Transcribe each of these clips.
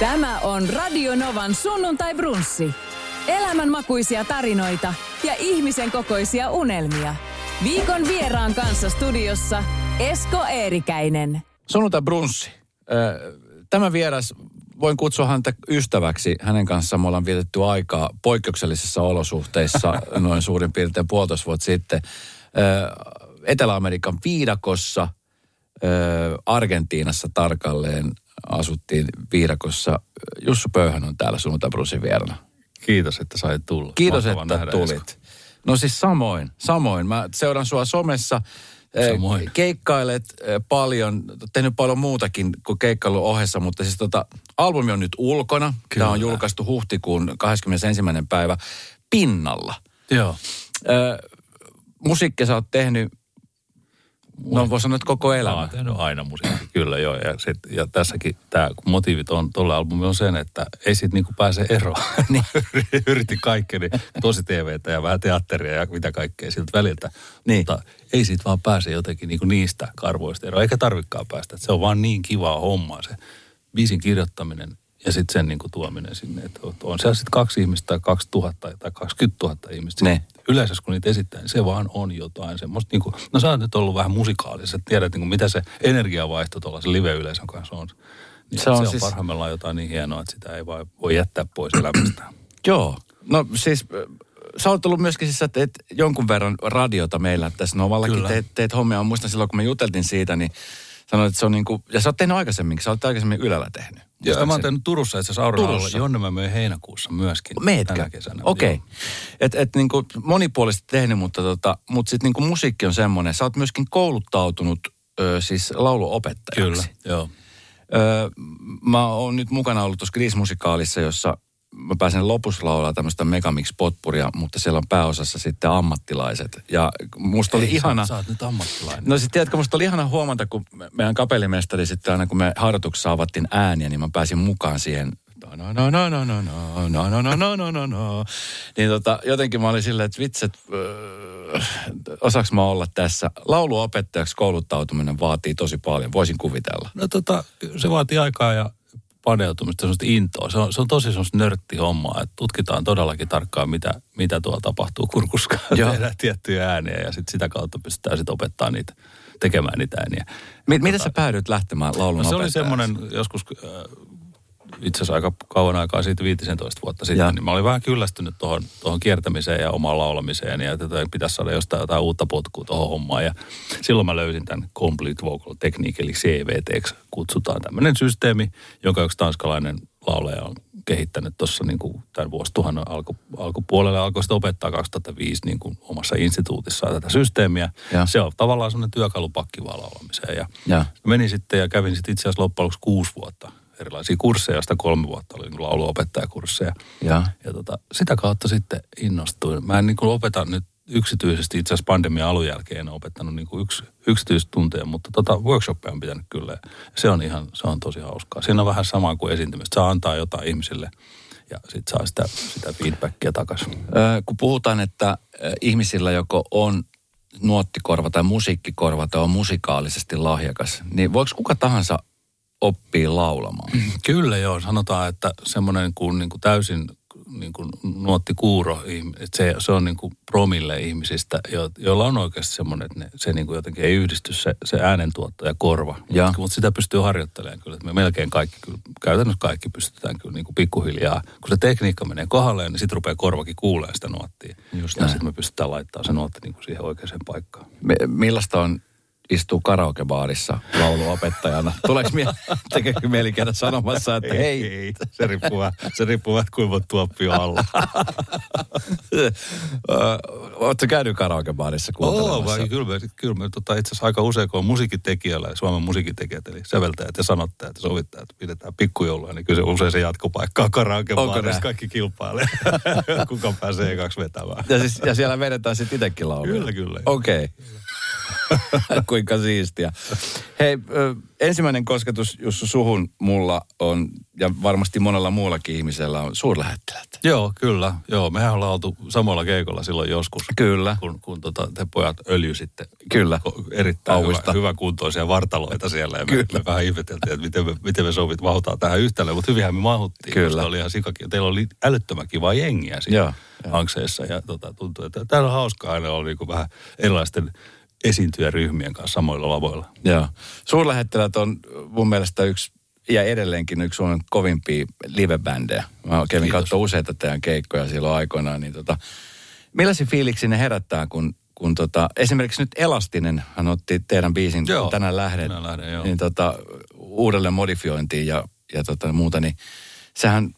Tämä on Radio Novan sunnuntai brunssi. Elämänmakuisia tarinoita ja ihmisen kokoisia unelmia. Viikon vieraan kanssa studiossa Esko Eerikäinen. Sunnuntai brunssi. Tämä vieras, voin kutsua häntä ystäväksi. Hänen kanssaan me ollaan vietetty aikaa poikkeuksellisissa olosuhteissa noin suurin piirtein puolitoista vuotta sitten. Etelä-Amerikan viidakossa, Argentiinassa tarkalleen asuttiin viidakossa. Jussu Pöyhän on täällä sunnuntai brunssin vierana. Kiitos, että sait tulla. Kiitos, Mahtava että tulit. Esko. No siis samoin, samoin. Mä seuran sua somessa. Samoin. Keikkailet paljon, tehnyt paljon muutakin kuin keikkailun ohessa, mutta siis tota, albumi on nyt ulkona. Kyllä. Tämä on julkaistu huhtikuun 21. päivä Pinnalla. Joo. Ö, musiikkia sä oot tehnyt No voi sanoa, että koko elämä. Mä tehnyt aina musiikki, kyllä joo. Ja, sit, ja tässäkin tämä motiivit on tuolla albumilla on sen, että ei siitä niinku pääse eroon. niin. Yritin kaikkeni, tosi TVtä ja vähän teatteria ja mitä kaikkea siltä väliltä. Niin. Mutta ei siitä vaan pääse jotenkin niinku niistä karvoista eroon, eikä tarvikaan päästä. Et se on vaan niin kivaa hommaa se biisin kirjoittaminen ja sitten sen niinku tuominen sinne. Että on siellä sitten kaksi ihmistä tai 2000 tai 20 000 ihmistä. Ne yleensä kun niitä esittää, niin se vaan on jotain semmoista, niin kuin, no sä oot nyt ollut vähän musikaalissa, tiedät niin kuin, mitä se energiavaihto tuolla se live-yleisön kanssa on. Niin se on, se on siis... parhaimmillaan jotain niin hienoa, että sitä ei vaan voi jättää pois elämästä. Joo, no siis sä oot ollut myöskin siis, että jonkun verran radiota meillä tässä Novallakin teet, teet hommia. Muistan silloin, kun me juteltiin siitä, niin sanoit, että se on niin kuin, ja sä oot tehnyt aikaisemmin, sä oot aikaisemmin Ylellä tehnyt. Joo, mä oon tehnyt Turussa itse asiassa Auroralla, jonne mä möin heinäkuussa myöskin. Meetkö? Tänä kesänä. Okei. Okay. Et, et niin kuin monipuolisesti tehnyt, mutta, tota, mutta sitten niin musiikki on semmoinen. Sä oot myöskin kouluttautunut ö, siis lauluopettajaksi. Kyllä, joo. Ö, mä oon nyt mukana ollut tuossa Gris-musikaalissa, jossa mä pääsen lopussa laulaa tämmöistä Megamix potpuria, mutta siellä on pääosassa sitten ammattilaiset. Ja musta oli Ei, ihana... Sä, sä oot nyt ammattilainen. No sitten tiedätkö, musta oli ihana huomata, kun meidän kapellimestari sitten aina, kun me harjoituksessa avattiin ääniä, niin mä pääsin mukaan siihen no no no no no no no no no no no no no Niin tota, jotenkin mä olin silleen, että vitset, öö, osaks mä olla tässä. Lauluopettajaksi kouluttautuminen vaatii tosi paljon, voisin kuvitella. No tota, se vaatii aikaa ja paneutumista, semmoista intoa. Se on, se on tosi semmoista nörttihommaa, että tutkitaan todellakin tarkkaan, mitä, mitä tuolla tapahtuu kurkuska. Tehdään tiettyjä ääniä ja sit sitä kautta pystytään sitten opettaa niitä, tekemään niitä ääniä. Miten tota, sä päädyit lähtemään laulun no, Se oli semmoinen joskus äh, itse asiassa aika kauan aikaa siitä 15 vuotta sitten, ja. niin mä olin vähän kyllästynyt tuohon, tuohon kiertämiseen ja omaan laulamiseen ja tätä pitäisi saada jostain jotain uutta potkua tuohon hommaan. Ja silloin mä löysin tämän Complete Vocal Technique, eli CVT kutsutaan tämmöinen systeemi, jonka yksi tanskalainen laulaja on kehittänyt tuossa niin kuin tämän vuosituhannen alku, alkupuolelle. Alkoi sitä opettaa 2005 niin kuin omassa instituutissaan tätä systeemiä. Ja. Se on tavallaan semmoinen työkalupakki vaan laulamiseen. Ja, ja. menin sitten ja kävin sitten itse asiassa loppujen lopuksi kuusi vuotta erilaisia kursseja, joista kolme vuotta oli niin lauluopettajakursseja. Ja, ja tota, sitä kautta sitten innostuin. Mä en niin kuin opeta nyt yksityisesti, itse asiassa pandemian alun jälkeen en opettanut niin kuin yksi, yksityistunteja, mutta tota workshoppeja on pitänyt kyllä. Se on ihan, se on tosi hauskaa. Siinä on vähän sama kuin esiintymistä. Saa antaa jotain ihmisille ja sitten saa sitä, sitä feedbackia takaisin. Öö, kun puhutaan, että ihmisillä joko on nuottikorva tai musiikkikorva tai on musikaalisesti lahjakas, niin voiko kuka tahansa oppii laulamaan. Kyllä joo, sanotaan, että semmoinen kuin, niin kuin täysin niin kuin nuottikuuro, että se, se on niin kuin promille ihmisistä, jo, joilla on oikeasti semmoinen, että ne, se niin kuin jotenkin ei yhdisty se, se äänentuotto ja korva. Ja. Mutta, mutta sitä pystyy harjoittelemaan kyllä, että me melkein kaikki, kyllä, käytännössä kaikki pystytään kyllä niin kuin pikkuhiljaa. Kun se tekniikka menee kohdalleen, niin sitten rupeaa korvakin kuulemaan sitä nuottia. Just ja sitten me pystytään laittamaan se nuotti niin kuin siihen oikeaan paikkaan. Me, millaista on istuu karaokebaarissa lauluopettajana. Tuleeko mie- tekeekö mieli käydä sanomassa, että ei, hei. Ei, se riippuu, se riippuu vähän kuinka tuoppio alla. Oletko käynyt karaokebaarissa kuuntelemassa? vai, kyllä, kyllä me tota, itse asiassa aika usein, kun on musiikitekijällä, Suomen musiikitekijät, eli säveltäjät ja sanottajat ja sovittajat, pidetään pikkujoulua, niin kyllä se usein se jatkopaikka on karaokebaarissa, kaikki kilpailee. Kuka pääsee kaksi vetämään. Ja, siis, ja siellä vedetään sitten itsekin lauluja? Kyllä, kyllä. Okei. Okay. Kuinka siistiä. Hei, ensimmäinen kosketus Jussu suhun mulla on, ja varmasti monella muullakin ihmisellä on suurlähettilät. Joo, kyllä. Joo, mehän ollaan oltu samalla keikolla silloin joskus. Kyllä. Kun, kun tota, te pojat öljy sitten. Kyllä. Erittäin Auista. hyvä, hyväkuntoisia vartaloita siellä. Ja me, Kyllä. me vähän ihmeteltiin, että miten me, miten me sovit vauhtaa tähän yhtälöön. Mutta hyvinhän me mahuttiin. Kyllä. Oli ihan sikakin. Teillä oli älyttömän kiva jengiä siinä Joo. Ankseessa. Ja tota, tuntui, että täällä on hauskaa aina olla niinku vähän erilaisten esiintyjäryhmien kanssa samoilla lavoilla. Joo. Suurlähettilät on mun mielestä yksi, ja edelleenkin yksi Suomen kovimpia livebändejä. Mä kävin katsoa useita teidän keikkoja silloin aikoinaan. Niin tota, millaisia fiiliksi ne herättää, kun, kun tota, esimerkiksi nyt Elastinen, hän otti teidän biisin Joo, tänään lähden, tänään lähden, joo. niin tota, uudelleen modifiointiin ja, ja tota, muuta, niin sehän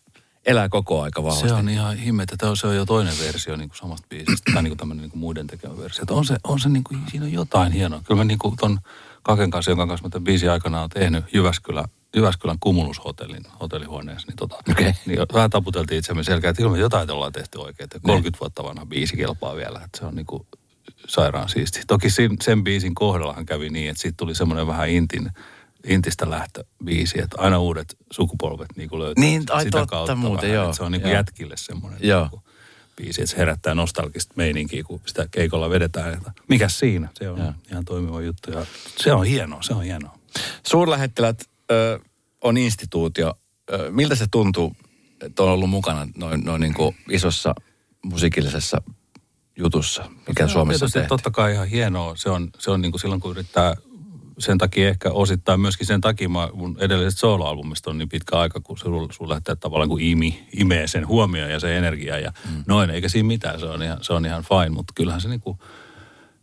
elää koko aika vahvasti. Se on ihan himmetä. Tämä on, se on jo toinen versio niin kuin samasta biisistä, tai niin kuin tämmöinen niin kuin muiden tekemä versio. Että on se, on se niin kuin, siinä on jotain hienoa. Kyllä mä niin kuin ton Kaken kanssa, jonka kanssa mä tämän biisin aikana olen tehnyt Jyväskylä, Jyväskylän Kumulushotellin hotellihuoneessa, niin, tota, Okei. niin vähän taputeltiin itsemme selkeä, että ilman jotain ollaan tehty oikein. Että 30 vuotta vanha biisi kelpaa vielä, että se on niin kuin sairaan siisti. Toki sen, sen biisin kohdallahan kävi niin, että siitä tuli semmoinen vähän intin, intistä lähtöbiisi, että aina uudet sukupolvet niin kuin löytää Niin, ai sitä totta kautta muuten, vähän, joo, että se on niin kuin joo. jätkille semmoinen Joo. niin kuin biisi, että se herättää nostalgista meininkiä, kun sitä keikolla vedetään. Että mikäs siinä? Se on Joo. ihan toimiva juttu ja se on hienoa, se on hienoa. Suurlähettilät ö, on instituutio. Ö, miltä se tuntuu, että on ollut mukana noin, noin niin kuin isossa musiikillisessa jutussa, mikä Se Suomessa on tehty? Totta kai ihan hienoa. Se on, se on niin kuin silloin, kun yrittää sen takia ehkä osittain myöskin sen takia mä, mun edellisestä soloalbumista on niin pitkä aika, kun sun, sun lähtee tavallaan kuin imi, imee sen huomioon ja sen energiaa ja mm. noin, eikä siinä mitään, se on ihan, se on ihan fine, mutta kyllähän se niin kuin,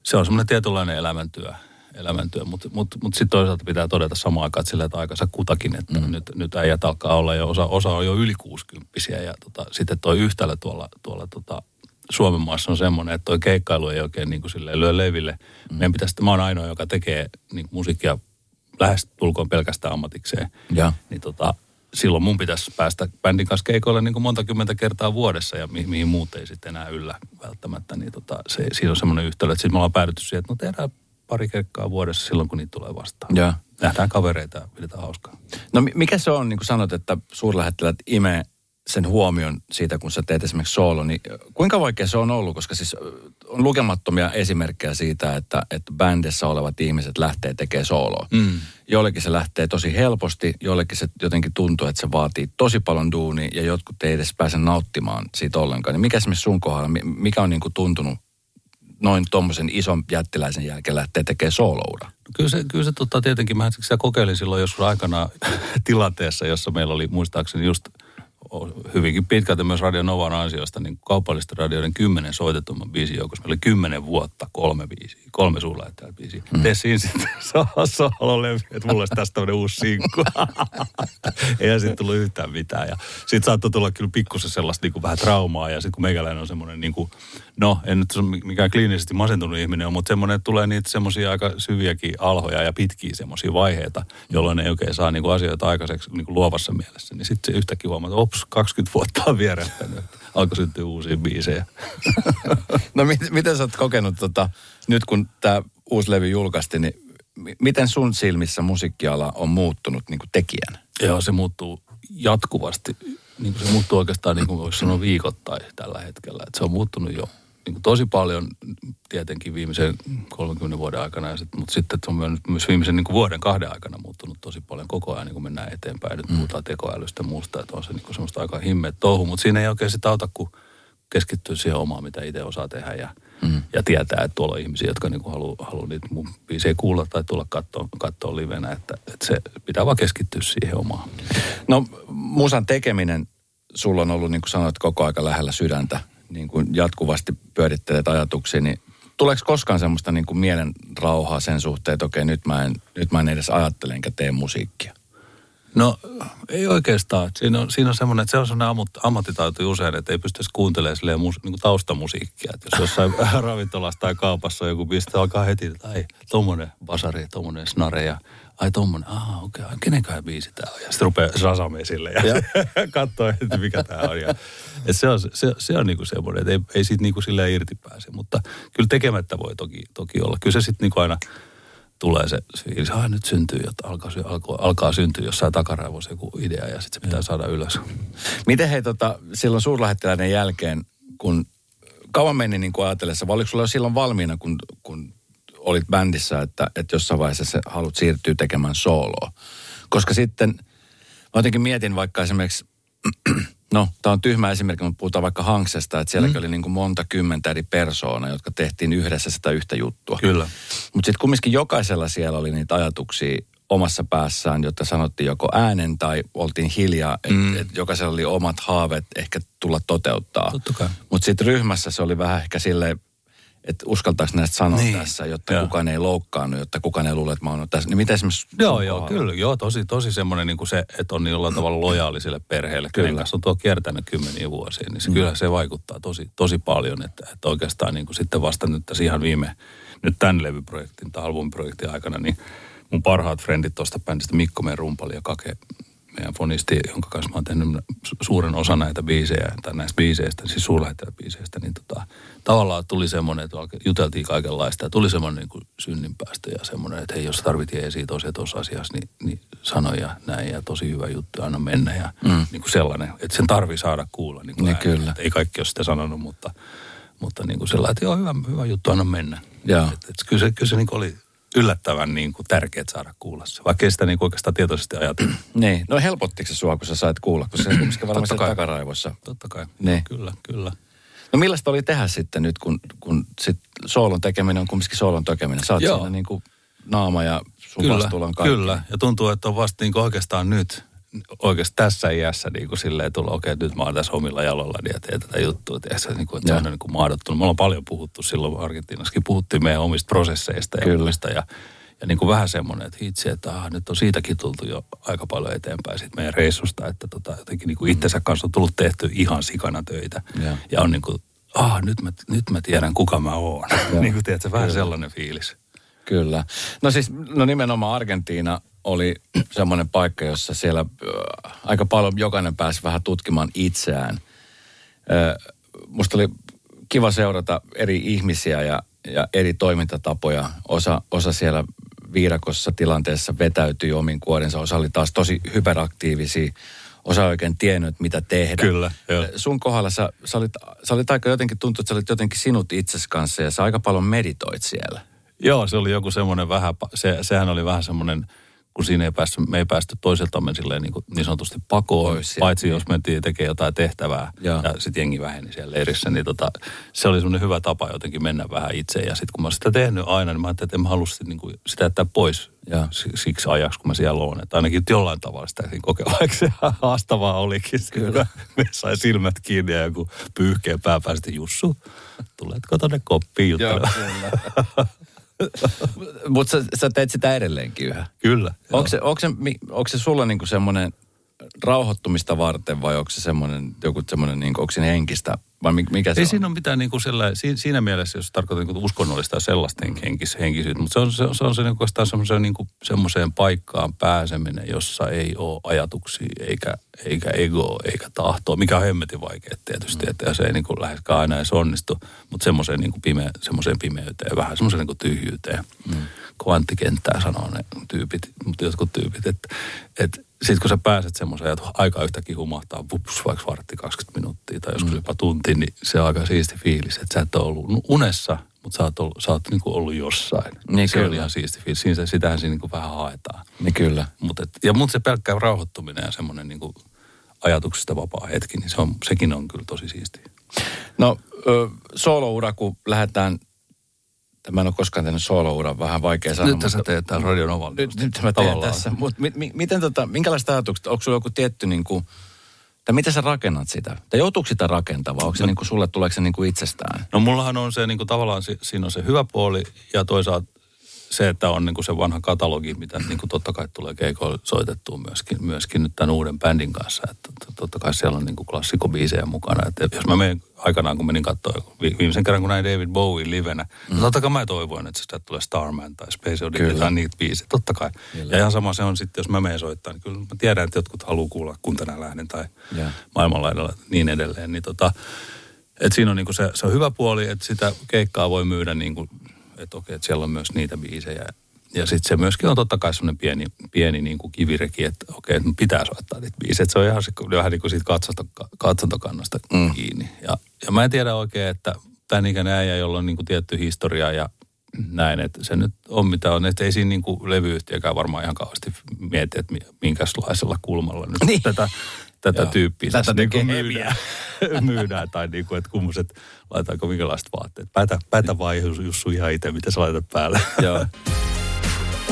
se on semmoinen tietynlainen elämäntyö, elämäntyö. mutta mut, mut sitten toisaalta pitää todeta samaan aikaan, että sillä että aikansa kutakin, että mm. nyt, nyt äijät alkaa olla jo, osa, osa on jo yli 60 ja tota, sitten toi yhtälö tuolla, tuolla tota, Suomen maassa on semmoinen, että toi keikkailu ei oikein niin kuin lyö leville. Mm. Meidän pitäisi, mä oon ainoa, joka tekee niin musiikkia lähes tulkoon pelkästään ammatikseen. Joo. Niin tota, silloin mun pitäisi päästä bändin kanssa keikoille niin kuin monta kymmentä kertaa vuodessa ja mi- mihin muut ei sitten enää yllä välttämättä. Niin tota, se, siinä on semmoinen yhtälö, että sitten me ollaan päädytty siihen, että no tehdään pari kertaa vuodessa silloin, kun niitä tulee vastaan. Joo. Nähdään kavereita ja pidetään hauskaa. No mi- mikä se on, niin kuin sanot, että suurlähettilät imee sen huomion siitä, kun sä teet esimerkiksi soolo, niin kuinka vaikea se on ollut? Koska siis on lukemattomia esimerkkejä siitä, että, että bändissä olevat ihmiset lähtee tekemään sooloa. Mm. Joillekin se lähtee tosi helposti, joillekin se jotenkin tuntuu, että se vaatii tosi paljon duunia ja jotkut ei edes pääse nauttimaan siitä ollenkaan. Niin mikä esimerkiksi sun kohdalla, mi- mikä on niin kuin tuntunut noin tuommoisen ison jättiläisen jälkeen lähtee tekemään sooloura? Kyllä se, kyllä se tota, tietenkin, mä sitä kokeilin silloin joskus aikana tilanteessa, jossa meillä oli muistaakseni just hyvinkin pitkälti myös Radio Novan ansiosta, niin kaupallisten radioiden kymmenen soitetumman biisin joukossa. Meillä oli kymmenen vuotta kolme biisiä, kolme suunnittelua biisiä. Mm. Tee siinä sitten solo-levy, että mulla olisi tästä tämmöinen uusi sinkku. Eihän siitä tullut yhtään mitään. Ja sitten saattoi tulla kyllä pikkusen sellaista niin kuin vähän traumaa. Ja sitten kun meikäläinen on semmoinen, niin kuin, no en nyt ole mikään kliinisesti masentunut ihminen, mutta semmoinen, että tulee niitä semmoisia aika syviäkin alhoja ja pitkiä semmoisia vaiheita, jolloin ei oikein saa niin kuin asioita aikaiseksi niin kuin luovassa mielessä. Niin sitten se yhtäkkiä huomaa, että ops, 20 vuotta on vierähtänyt. Alkoi syntyä uusia biisejä. No mit, miten sä oot kokenut, tota, nyt kun tämä uusi levy julkaistiin, niin mi- miten sun silmissä musiikkiala on muuttunut niin kuin tekijänä? Joo, se muuttuu jatkuvasti. Niin kuin se muuttuu oikeastaan, niin kuin voisi sanoa viikoittain tällä hetkellä. Että se on muuttunut jo niin kuin tosi paljon tietenkin viimeisen 30 vuoden aikana, ja sit, mutta sitten se on myös- viimeisen niin kuin vuoden kahden aikana muuttunut tosi paljon koko ajan, niin kuin mennään eteenpäin. Nyt puhutaan tekoälystä ja muusta, että on se niin kuin semmoista aika himmeä touhu, mutta siinä ei oikein sitä auta, kun keskittyä siihen omaan, mitä itse osaa tehdä ja, mm. ja tietää, että tuolla on ihmisiä, jotka niin haluaa halu niitä mun biisejä kuulla tai tulla katsoa, katsoa livenä, että, että se pitää vaan keskittyä siihen omaan. No musan tekeminen, sulla on ollut niin kuin sanoit koko aika lähellä sydäntä, niin kuin jatkuvasti pyörittelet ajatuksia, niin tuleeko koskaan semmoista niin kuin mielen rauhaa sen suhteen, että okei nyt mä en, nyt mä en edes ajattele enkä tee musiikkia? No ei oikeastaan. Siinä on, siinä on semmoinen, että se on semmoinen ammut, ammattitaito usein, että ei pystyisi kuuntelemaan silleen mus, niin taustamusiikkia. Että jos jossain ravintolassa tai kaupassa joku piste, alkaa heti, että ai, tommonen basari, tommonen snare ja ai tommonen, aha okei, okay, kenenköhän biisi tää on. Ja sitten rupeaa Shazam esille ja, ja. katsoo, että mikä tää on. Ja, et se on, se, se on niinku semmoinen, että ei, ei siitä niinku silleen irti pääse. Mutta kyllä tekemättä voi toki, toki olla. Kyllä se sitten niinku aina tulee se fiilis, että nyt syntyy, että alkaa, alkaa, alkaa syntyä jossain takaraivossa joku idea ja sitten se pitää saada ylös. Miten hei tota, silloin suurlähettiläiden jälkeen, kun kauan meni niin kuin ajatellessa, vai oliko sulla jo silloin valmiina, kun, kun olit bändissä, että, että jossain vaiheessa sä haluat siirtyä tekemään sooloa? Koska sitten, mä jotenkin mietin vaikka esimerkiksi, no tämä on tyhmä esimerkki, mutta puhutaan vaikka Hanksesta, että sielläkin mm. oli niin kuin monta kymmentä eri persoonaa, jotka tehtiin yhdessä sitä yhtä juttua. Kyllä. Mutta sitten kumminkin jokaisella siellä oli niitä ajatuksia omassa päässään, jotta sanottiin joko äänen tai oltiin hiljaa, että mm. et jokaisella oli omat haaveet ehkä tulla toteuttaa. Mutta sitten ryhmässä se oli vähän ehkä silleen, että uskaltaako näistä sanoa niin. tässä, jotta joo. kukaan ei loukkaannut, jotta kukaan ei luule, että mä oon tässä. Niin mitä esimerkiksi Joo, joo, kyllä. Joo, tosi, tosi semmoinen niin kuin se, että on jollain tavalla lojaali sille perheelle. Kyllä. Kenen kanssa on tuo kiertänyt kymmeniä vuosia, niin se, mm. kyllä se vaikuttaa tosi, tosi paljon. Että, että oikeastaan niin kuin sitten vasta nyt tässä ihan viime, nyt tämän levyprojektin tai albumiprojektin aikana, niin mun parhaat frendit tuosta bändistä, Mikko, meidän rumpali ja Kake, meidän fonisti, jonka kanssa mä oon tehnyt suuren osa näitä biisejä, tai näistä biiseistä, siis biiseistä, niin tota, tavallaan tuli semmoinen, että juteltiin kaikenlaista ja tuli semmoinen niin kuin synninpäästö ja semmoinen, että hei, jos tarvittiin esiin tosiaan tuossa asiassa, niin, niin sanoja näin ja tosi hyvä juttu, aina mennä ja mm. niin kuin sellainen, että sen tarvii saada kuulla. Niin, kuin niin kyllä. Ei kaikki ole sitä sanonut, mutta, mutta niin kuin sellainen, että joo, hyvä, hyvä juttu, aina mennä. Ja. Et, et, kyllä se, kyllä se niin oli yllättävän niin kuin tärkeää saada kuulla se, vaikka ei sitä niin kuin oikeastaan tietoisesti ajatella. niin, no helpottiko se sua, kun sä sait kuulla, kun se on kumminkin siellä takaraivossa. Totta kai, niin. kyllä, kyllä. No millaista oli tehdä sitten nyt, kun, kun sit soolon tekeminen on kumminkin soolon tekeminen? Sä oot Joo. siinä niin kuin naama ja sun kyllä, vastuulla on kaikki. Kyllä, ja tuntuu, että on vasta niin kuin oikeastaan nyt, oikeasti tässä iässä niin kuin silleen tulla, okei, okay, nyt mä oon tässä omilla jaloilla ja teen tätä juttua. Tiedä, se, niin kuin, että se on niin kuin mahdottunut. Me ollaan paljon puhuttu silloin Argentiinassakin, puhuttiin meidän omista prosesseista ja Kyllä. ja ja niin kuin vähän semmoinen, että hitsi, että ah, nyt on siitäkin tultu jo aika paljon eteenpäin siitä meidän reissusta, että tota, jotenkin niin kuin itsensä kanssa on tullut tehty ihan sikana töitä. Ja, ja on niin kuin, ah, nyt mä, nyt mä tiedän kuka mä oon. niin kuin tiedät, se vähän Kyllä. sellainen fiilis. Kyllä. No siis, no nimenomaan Argentiina oli semmoinen paikka, jossa siellä aika paljon jokainen pääsi vähän tutkimaan itseään. Musta oli kiva seurata eri ihmisiä ja, ja eri toimintatapoja. Osa, osa siellä viidakossa tilanteessa vetäytyi omin kuorensa. Osa oli taas tosi hyperaktiivisia. Osa oikein tiennyt, mitä tehdä. Kyllä, joo. Sun kohdalla sä, sä, olit, sä olit aika jotenkin, tuntui, että sä olit jotenkin sinut itses kanssa ja sä aika paljon meditoit siellä. Joo, se oli joku semmoinen vähän, se, sehän oli vähän semmoinen kun siinä ei päästy, me ei päästy toiseltamme silleen niin, kuin niin sanotusti pakoon, Pois, paitsi niin. jos mentiin tekemään jotain tehtävää ja, ja sitten jengi väheni siellä leirissä, niin tota, se oli semmoinen hyvä tapa jotenkin mennä vähän itse. Ja sitten kun mä sitä tehnyt aina, niin mä ajattelin, että en mä halua sitä, niin kuin, sitä jättää pois ja. siksi ajaksi, kun mä siellä olen. Että ainakin jollain tavalla sitä kokea, vaikka se haastavaa olikin. Kyllä. Me sai silmät kiinni ja joku pyyhkeä pää päästi, Jussu, tuletko tonne koppiin juttelemaan? Mutta sä, sä teet sitä edelleenkin yhä. Kyllä. Onko se, onko se, onko se sulla niinku semmoinen rauhoittumista varten vai onko se semmoinen, joku semmoinen, niinku, onko se henkistä vai mikä se Ei on? siinä ole mitään niin kuin sellainen, siinä, siinä mielessä, jos tarkoitan niin uskonnollista ja sellaista henkis, henkisyyttä, mutta se on se, se, on se niin kuin semmoiseen, niin kuin, semmoiseen paikkaan pääseminen, jossa ei ole ajatuksia eikä, eikä egoa eikä tahtoa, mikä on hemmetin vaikea tietysti, mm. että se ei niin kuin läheskään aina edes onnistu, mutta semmoiseen, niin kuin pime, semmoiseen pimeyteen, vähän semmoiseen niin kuin tyhjyyteen. Mm. Kvanttikenttää sanoo ne tyypit, mutta jotkut tyypit, että, että sitten kun sä pääset semmoiseen, että aika yhtäkkiä humahtaa vups, vaikka vartti 20 minuuttia tai joskus mm. jopa tunti, niin se on aika siisti fiilis, että sä et ole ollut unessa, mutta sä oot, ollut, sä oot niin kuin ollut jossain. Niin se kyllä. on ihan siisti fiilis. Siinä, sitähän siinä niin kuin vähän haetaan. Niin kyllä. Mut et, ja mutta se pelkkä rauhoittuminen ja semmoinen niin kuin ajatuksesta vapaa hetki, niin se on, sekin on kyllä tosi siistiä. No, solo-ura, kun lähdetään Mä en ole koskaan tehnyt solo vähän vaikea sanoa. Nyt sä teet täällä Radio Novalla. Nyt, nyt mä teen Tavallaan. tässä. Mutta mi, mi, miten tota, minkälaista ajatukset, onko sulla joku tietty niin kuin, tai miten sä rakennat sitä? Tai joutuuko sitä rakentavaa? Onko se no, niin kuin sulle, tuleeko se niin kuin itsestään? No mullahan on se niin kuin tavallaan, siinä on se hyvä puoli ja toisaalta se, että on niin kuin se vanha katalogi, mitä niin kuin totta kai tulee keikoille soitettua myöskin, myöskin nyt tämän uuden bändin kanssa. Että totta kai siellä on niin kuin klassikobiisejä mukana. Että jos mä menen aikanaan, kun menin katsoa vi- viimeisen kerran, kun näin David Bowie livenä, mm. niin totta kai mä toivoin, että sitä tulee Starman tai Space Oddity tai niitä biisejä, totta kai. Kyllä. Ja ihan sama se on sitten, jos mä menen soittaa, niin kyllä mä tiedän, että jotkut haluaa kuulla kun tänään lähden tai Joo. maailmanlaidalla niin edelleen. Niin tota, et siinä on niinku se, se on hyvä puoli, että sitä keikkaa voi myydä niin kuin, että okei, että siellä on myös niitä biisejä. Ja sitten se myöskin on totta kai semmoinen pieni, pieni niin kuin kivireki, että okei, että pitää soittaa niitä biisejä. Et se on ihan se, vähän niin kuin siitä katsanto, katsantokannasta mm. kiinni. Ja, ja mä en tiedä oikein, että tämän ikäinen äijä, jolla on niin kuin tietty historia ja näin, että se nyt on mitä on. Että ei siinä niin kuin levyyhtiökään varmaan ihan kauheasti mieti, että mi- minkälaisella kulmalla nyt niin. tätä, tätä Joo. tyyppiä Tätä tässä niin tekee kuin myydään, myydään. Tai niin kuin, että kummoset, laitaanko minkälaiset vaatteet. Päätä, päätä vaan Jussu ihan itse, mitä sä laitat päälle. Joo.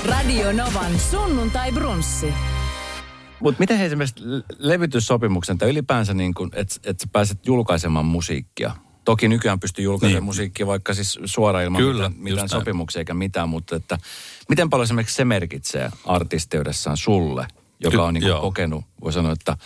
Radio Novan sunnuntai brunssi. Mutta miten he esimerkiksi le- levytyssopimuksen tai ylipäänsä, niin että et sä pääset julkaisemaan musiikkia? Toki nykyään pystyy julkaisemaan Niin. musiikkia vaikka siis suoraan ilman Kyllä, mitään, mitään sopimuksia eikä mitään, mutta että miten paljon esimerkiksi se merkitsee artisteudessaan sulle, joka Ky- on niin kuin kokenut, voi sanoa, että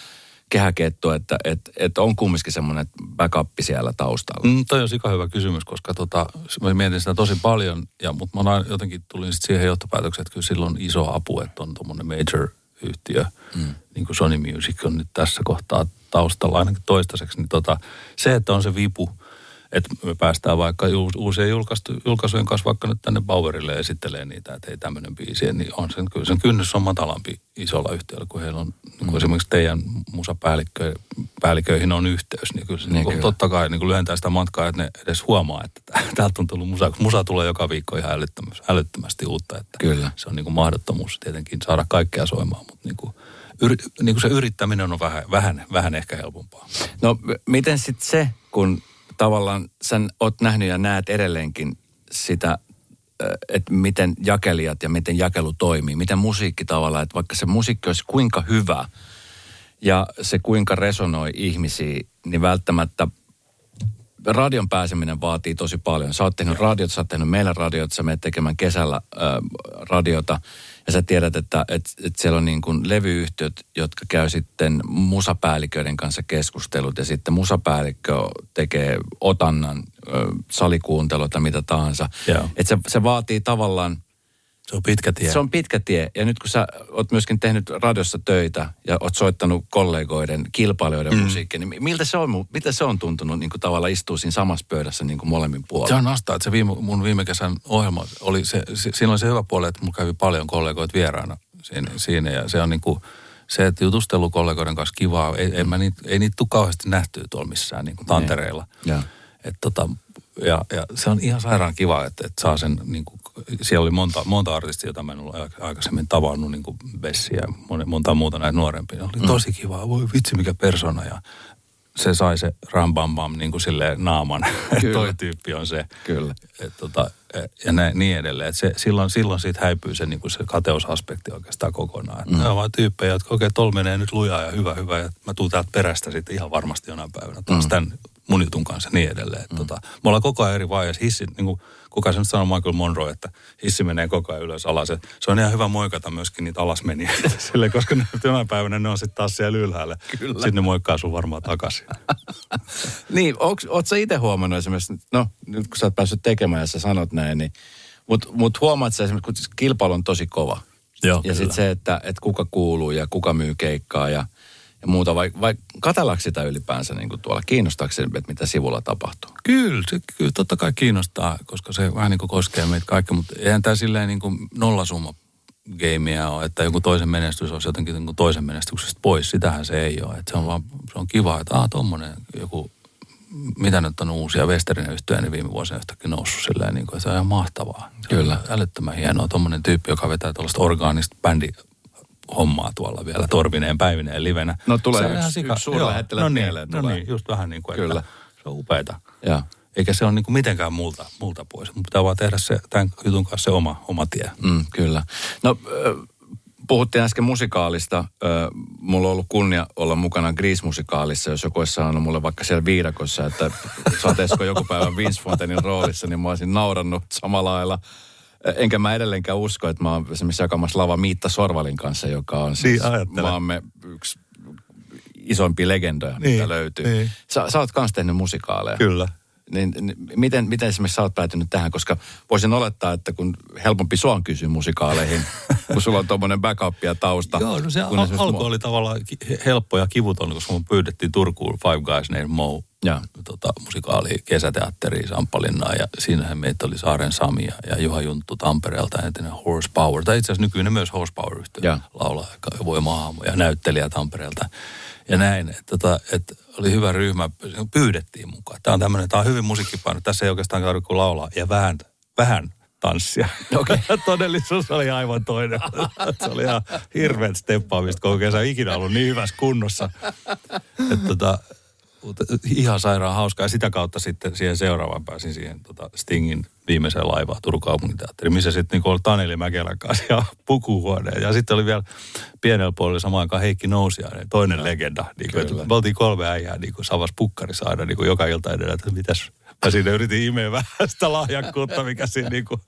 kehäkettu, että et, et on kumminkin semmoinen backup siellä taustalla. Mm, toi on sika hyvä kysymys, koska tota, mä mietin sitä tosi paljon, ja, mutta mä oon jotenkin tulin sit siihen johtopäätökseen, että kyllä silloin iso apu, että on tuommoinen major-yhtiö, mm. niin kuin Sony Music on nyt tässä kohtaa taustalla ainakin toistaiseksi, niin tota, se, että on se vipu, että me päästään vaikka uus- uusien julkaistu, julkaisujen kanssa vaikka nyt tänne Bauerille esittelee niitä, että ei tämmöinen biisi, niin on sen, kyllä sen kynnys on matalampi isolla yhtiöllä, kun heillä on, niin kuin esimerkiksi teidän musapäälliköihin on yhteys, niin kyllä se Niin niin kyllä. totta kai niin kuin lyhentää sitä matkaa, että ne edes huomaa, että tä- täältä on tullut musa. Musa tulee joka viikko ihan älyttömästi, älyttömästi uutta. Että Kyllä. Se on niin kuin mahdottomuus tietenkin saada kaikkea soimaan, mutta niin kuin, yri, niin kuin se yrittäminen on vähän, vähän, vähän ehkä helpompaa. No miten sitten se, kun tavallaan sen oot nähnyt ja näet edelleenkin sitä, että miten jakelijat ja miten jakelu toimii, miten musiikki tavallaan, että vaikka se musiikki olisi kuinka hyvä ja se kuinka resonoi ihmisiä, niin välttämättä radion pääseminen vaatii tosi paljon. Sä oot tehnyt radiot, sä oot tehnyt meidän radiot, sä menet tekemään kesällä ö, radiota ja sä tiedät, että et, et siellä on niin kuin levyyhtiöt, jotka käy sitten musapäälliköiden kanssa keskustelut ja sitten musapäällikkö tekee otannan, salikuuntelua tai mitä tahansa. Joo. Et se, se vaatii tavallaan Se on pitkä tie. se on pitkä tie. Ja nyt kun sä oot myöskin tehnyt radiossa töitä ja oot soittanut kollegoiden, kilpailijoiden mm. musiikkia, niin miltä se on, mitä se on tuntunut niin kuin tavallaan istua siinä samassa pöydässä niin kuin molemmin Se puolin? on nastaa, että se viime, mun viime kesän ohjelma oli se, se, siinä oli se hyvä puoli, että mulla kävi paljon kollegoita vieraana siinä, siinä ja se on niin kuin, se, että jutustelu kollegoiden kanssa kivaa, ei, ei, mä niitä, ei niitä tule kauheasti nähtyä tuolla missään niin kuin tantereilla. Joo. Et tota, ja, ja, se on ihan sairaan kiva, että, että saa sen, niin kuin, siellä oli monta, monta artistia, jota mä en ollut aik- aikaisemmin tavannut, niin kuin Bessi ja mon- monta muuta näitä nuorempia. Oli tosi kiva, voi vitsi mikä persona ja se sai se rambambam niin kuin silleen naaman, Kyllä. toi tyyppi on se. Kyllä. Et tota, e- ja näin, niin edelleen. Et se, silloin, silloin siitä häipyy se, niin kuin se kateusaspekti oikeastaan kokonaan. Mm. Ne on vaan tyyppejä, jotka oikein tol menee nyt lujaa ja hyvä, hyvä. Ja mä tuun täältä perästä sitten ihan varmasti jonain päivänä taas mm. tämän mun jutun kanssa ja niin edelleen. Et Tota, me ollaan koko ajan eri vaiheessa. Hissi, niin kuin, kuka se nyt sanoo Michael Monroe, että hissi menee koko ajan ylös alas. Et Se on ihan hyvä moikata myöskin niitä alasmenijöitä sille, koska ne, jonain päivänä ne on sitten taas siellä ylhäällä. Kyllä. Sitten ne moikkaa sun varmaan takaisin. Niin, oot sä itse huomannut esimerkiksi, no nyt kun sä oot päässyt tekemään ja sä sanot näin, niin, mutta mut huomaat sä esimerkiksi, kun siis kilpailu on tosi kova. Joo, ja sitten se, että, että kuka kuuluu ja kuka myy keikkaa ja, ja muuta, vai, vai katellaanko sitä ylipäänsä niin kuin tuolla, kiinnostaako se, että mitä sivulla tapahtuu? Kyllä, se kyllä totta kai kiinnostaa, koska se vähän niin kuin koskee meitä kaikki, mutta eihän tämä silleen niin kuin nollasumma gameia ole, että joku toisen menestys olisi jotenkin niin kuin toisen menestyksestä pois. Sitähän se ei ole. Että se on vaan, se on kiva, että aah, tommonen joku, mitä nyt on uusia Westerinen yhtyjä, niin viime vuosina yhtäkkiä noussut silleen, niin kuin, että se on ihan mahtavaa. Se Kyllä. On älyttömän hienoa. Tommonen tyyppi, joka vetää tuollaista orgaanista bändi hommaa tuolla vielä Torvineen päivineen livenä. No, tulee Se yksi- sika- yksi suurlähettilä no niin, mieleen No tulee. niin, just vähän niin kuin, Kyllä. että se on upeeta. Joo. Eikä se ole niin kuin mitenkään multa, multa pois. Mun pitää vaan tehdä se, tämän jutun kanssa se oma, oma tie. Mm, kyllä. No, puhuttiin äsken musikaalista. Mulla on ollut kunnia olla mukana Grease-musikaalissa. Jos joku olisi sanonut mulle vaikka siellä viidakossa, että saateisiko joku päivä Vince Fontainin roolissa, niin mä olisin naurannut samalla lailla. Enkä mä edelleenkään usko, että mä oon esimerkiksi jakamassa lava Miitta Sorvalin kanssa, joka on siis Niin, maamme yksi isoimpia legendoja, Niin, mitä löytyy. niin. Sä, sä oot kans tehnyt musikaaleja. Kyllä. Niin, niin miten, miten esimerkiksi sä oot päätynyt tähän? Koska voisin olettaa, että kun helpompi sua on kysyä musikaaleihin, kun sulla on tuommoinen backup ja tausta. Joo, no se al- alku mua- oli tavallaan helppo ja kivuton, koska mun pyydettiin Turkuun Five Guys Named Mo Joo. tota, musikaali kesäteatteriin Samppalinnaan ja siinähän meitä oli Saaren Sami ja, ja Juha Junttu Tampereelta entinen Horsepower, tai itse asiassa nykyinen myös Horsepower yhtiö laulaa ja voimahahmo ja näyttelijä Tampereelta ja näin, että tota, et oli hyvä ryhmä, pyydettiin mukaan. Tämä on tämmöinen, tämä on hyvin musiikkipaino, tässä ei oikeastaan käy kuin laulaa ja vähän, vähän tanssia. Okei. Todellisuus oli aivan toinen. Se oli ihan hirveät steppaamista koko kesä. Ikinä ollut niin hyvässä kunnossa. Että tota, mutta ihan sairaan hauskaa. Ja sitä kautta sitten siihen seuraavaan pääsin siihen tota Stingin viimeiseen laivaan Turun kaupunginteatteriin, missä sitten niinku oli Taneli Mäkelän kanssa ja pukuhuoneen. Ja sitten oli vielä pienellä puolella samaan aikaan Heikki Nousiainen, toinen legenda. Että Kyllä. me oltiin kolme äijää niinku samassa pukkarissa aina niinku joka ilta edellä, että mitäs Mä siinä yritin imeä vähän sitä lahjakkuutta, mikä siinä, niinku,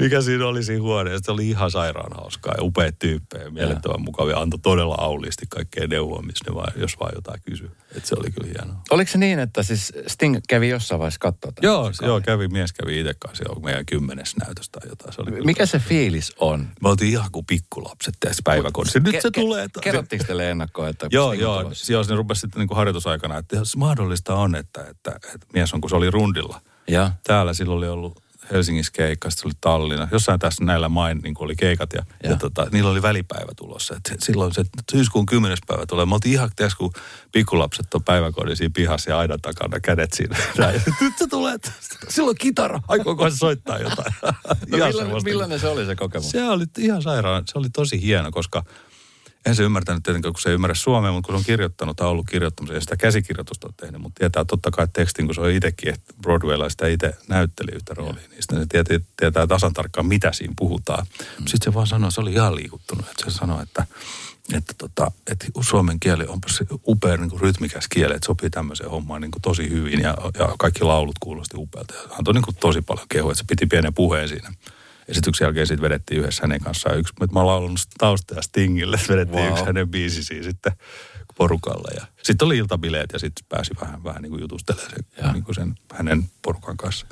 mikä siinä oli siinä huoneessa. Se oli ihan sairaan hauskaa ja upea tyyppejä, mielettömän mukavia. Antoi todella auliisti kaikkea neuvoa, missä ne vaan, jos vaan jotain kysyy. Et se oli kyllä hienoa. Oliko se niin, että siis Sting kävi jossain vaiheessa katsoa tätä Joo, joo, kävi, mies kävi itse kanssa jo meidän kymmenes näytös tai jotain. Se oli kyllä Mikä se fiilis on? Me oltiin ihan kuin pikkulapset tässä päiväkodissa. Nyt se Ke- tulee. ke- Kerrottiinko teille ennakkoon, että Joo, Sting joo. Joo, se rupesi sitten niin kuin harjoitusaikana, että jos mahdollista on, että, että, että mies on, kun se oli rundilla. Ja. Täällä silloin oli ollut Helsingissä keikka, sitten se oli Tallinna. Jossain tässä näillä main niin oli keikat ja, ja. Ja. tota, niillä oli välipäivä tulossa. Et silloin se syyskuun kymmenes päivä tulee. Me oltiin ihan, tiedätkö, kun pikkulapset on päiväkodin siinä pihassa ja aidan takana kädet siinä. Näin. Nyt se tulee, silloin kitara, aikooko se soittaa jotain. No, millainen, millainen se oli se kokemus? Se oli ihan sairaan, se oli tosi hieno, koska en se ymmärtänyt tietenkään, kun se ei ymmärrä suomea, mutta kun se on kirjoittanut tai ollut kirjoittamassa ja sitä käsikirjoitusta on tehnyt, mutta tietää totta kai tekstin, kun se on itsekin, Broadwaylla sitä itse näytteli yhtä roolia, niin sitten se tietää, tietää tasan tarkkaan, mitä siinä puhutaan. Mm. Sitten se vaan sanoi, se oli ihan liikuttunut, että se sanoi, että että, tota, että suomen kieli se upea niin kuin rytmikäs kieli, että sopii tämmöiseen hommaan niin kuin tosi hyvin ja, ja kaikki laulut kuulosti upealta. Ja antoi niin kuin tosi paljon kehuja, että se piti pienen puheen siinä esityksen jälkeen sitten vedettiin yhdessä hänen kanssaan. Yksi, mä oon laulanut tausta ja Stingille, vedettiin Wow. yksi hänen biisi siinä sitten porukalle. Ja sitten oli iltabileet ja sitten pääsi vähän, vähän niin kuin jutustelemaan sen, niin kuin sen hänen porukan kanssa.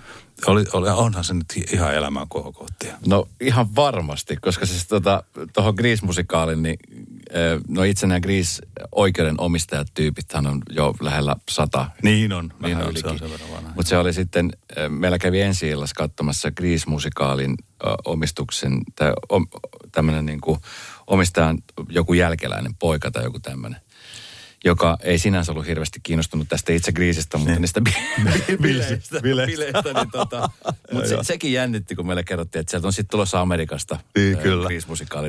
Oli, oli, onhan se nyt ihan elämän kohokohtia. No ihan varmasti, koska siis tuohon tota, Grease-musikaalin, niin no itse nämä Grease-oikeuden omistajatyypithän on jo lähellä sata. Niin on, Niin on se on. Mutta se oli sitten, meillä kävi ensi illassa katsomassa Grease-musikaalin omistuksen, tai om, tämmöinen niin kuin omistajan joku jälkeläinen poika tai joku tämmöinen joka ei sinänsä ollut hirveästi kiinnostunut tästä itse Greasesta, mutta Niin. niistä bi- bileistä. bileistä. bileistä niin tota, mutta se, sekin jännitti, kun meille kerrottiin, että sieltä on sitten tulossa Amerikasta Niin, ö, kyllä.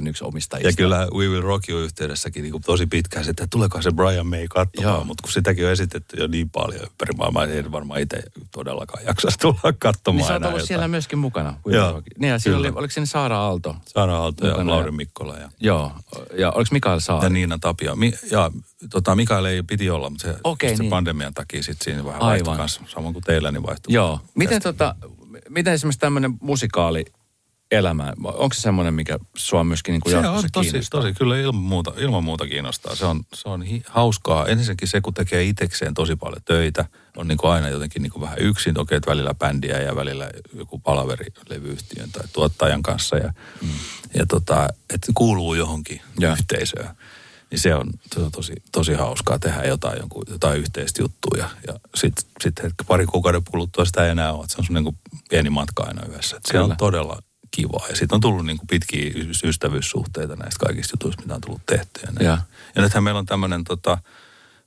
Yksi omistajista. Ja kyllä We Will Rock You yhteydessäkin niin tosi pitkään, että tuleeko se Brian May katsomaan, mutta kun sitäkin on esitetty jo niin paljon ympäri maailmaa, ei varmaan itse todellakaan jaksaisi tulla katsomaan. Niin sä oot ollut jotain. siellä myöskin mukana. Joo, Niin ja siinä oli, oliko siinä Saara Aalto? Saara Aalto ja Lauri ja- Mikkola ja, Joo, ja oliko Mikael ja Saari? Niina Tapio. Mi, ja tota, Mikael ei piti olla, mutta se, Okei, just se niin. pandemian takia sitten siinä vähän Aivan. vaihtui kanssa, samoin kuin teillä, niin vaihtui. Joo. Miten, tota, miten esimerkiksi tämmöinen musikaali elämä, onko se semmoinen, mikä sua myöskin niin kuin Se on jatkossa tosi, kiinnostaa? tosi, kyllä ilman muuta, ilman muuta kiinnostaa. Se on, se on hi, hauskaa. Ensinnäkin se, kun tekee itsekseen tosi paljon töitä, on niin kuin aina jotenkin niin kuin vähän yksin. Okei, että välillä bändiä ja välillä joku palaveri levyyhtiön tai tuottajan kanssa. Ja, mm. ja tota, että kuuluu johonkin Ja. yhteisöön. Niin se on, se on tosi, tosi hauskaa tehdä jotain, jonkun, jotain yhteistä juttua. Ja, ja sitten sit hetki pari kuukauden kuluttua sitä ei enää ole. Se on semmoinen kuin pieni matka aina yhdessä. Et se on todella kivaa. Ja sitten on tullut niin kuin pitkiä ystävyyssuhteita näistä kaikista jutuista, mitä on tullut tehtyä. Ja. Ja. ja nythän meillä on tämmöinen tota,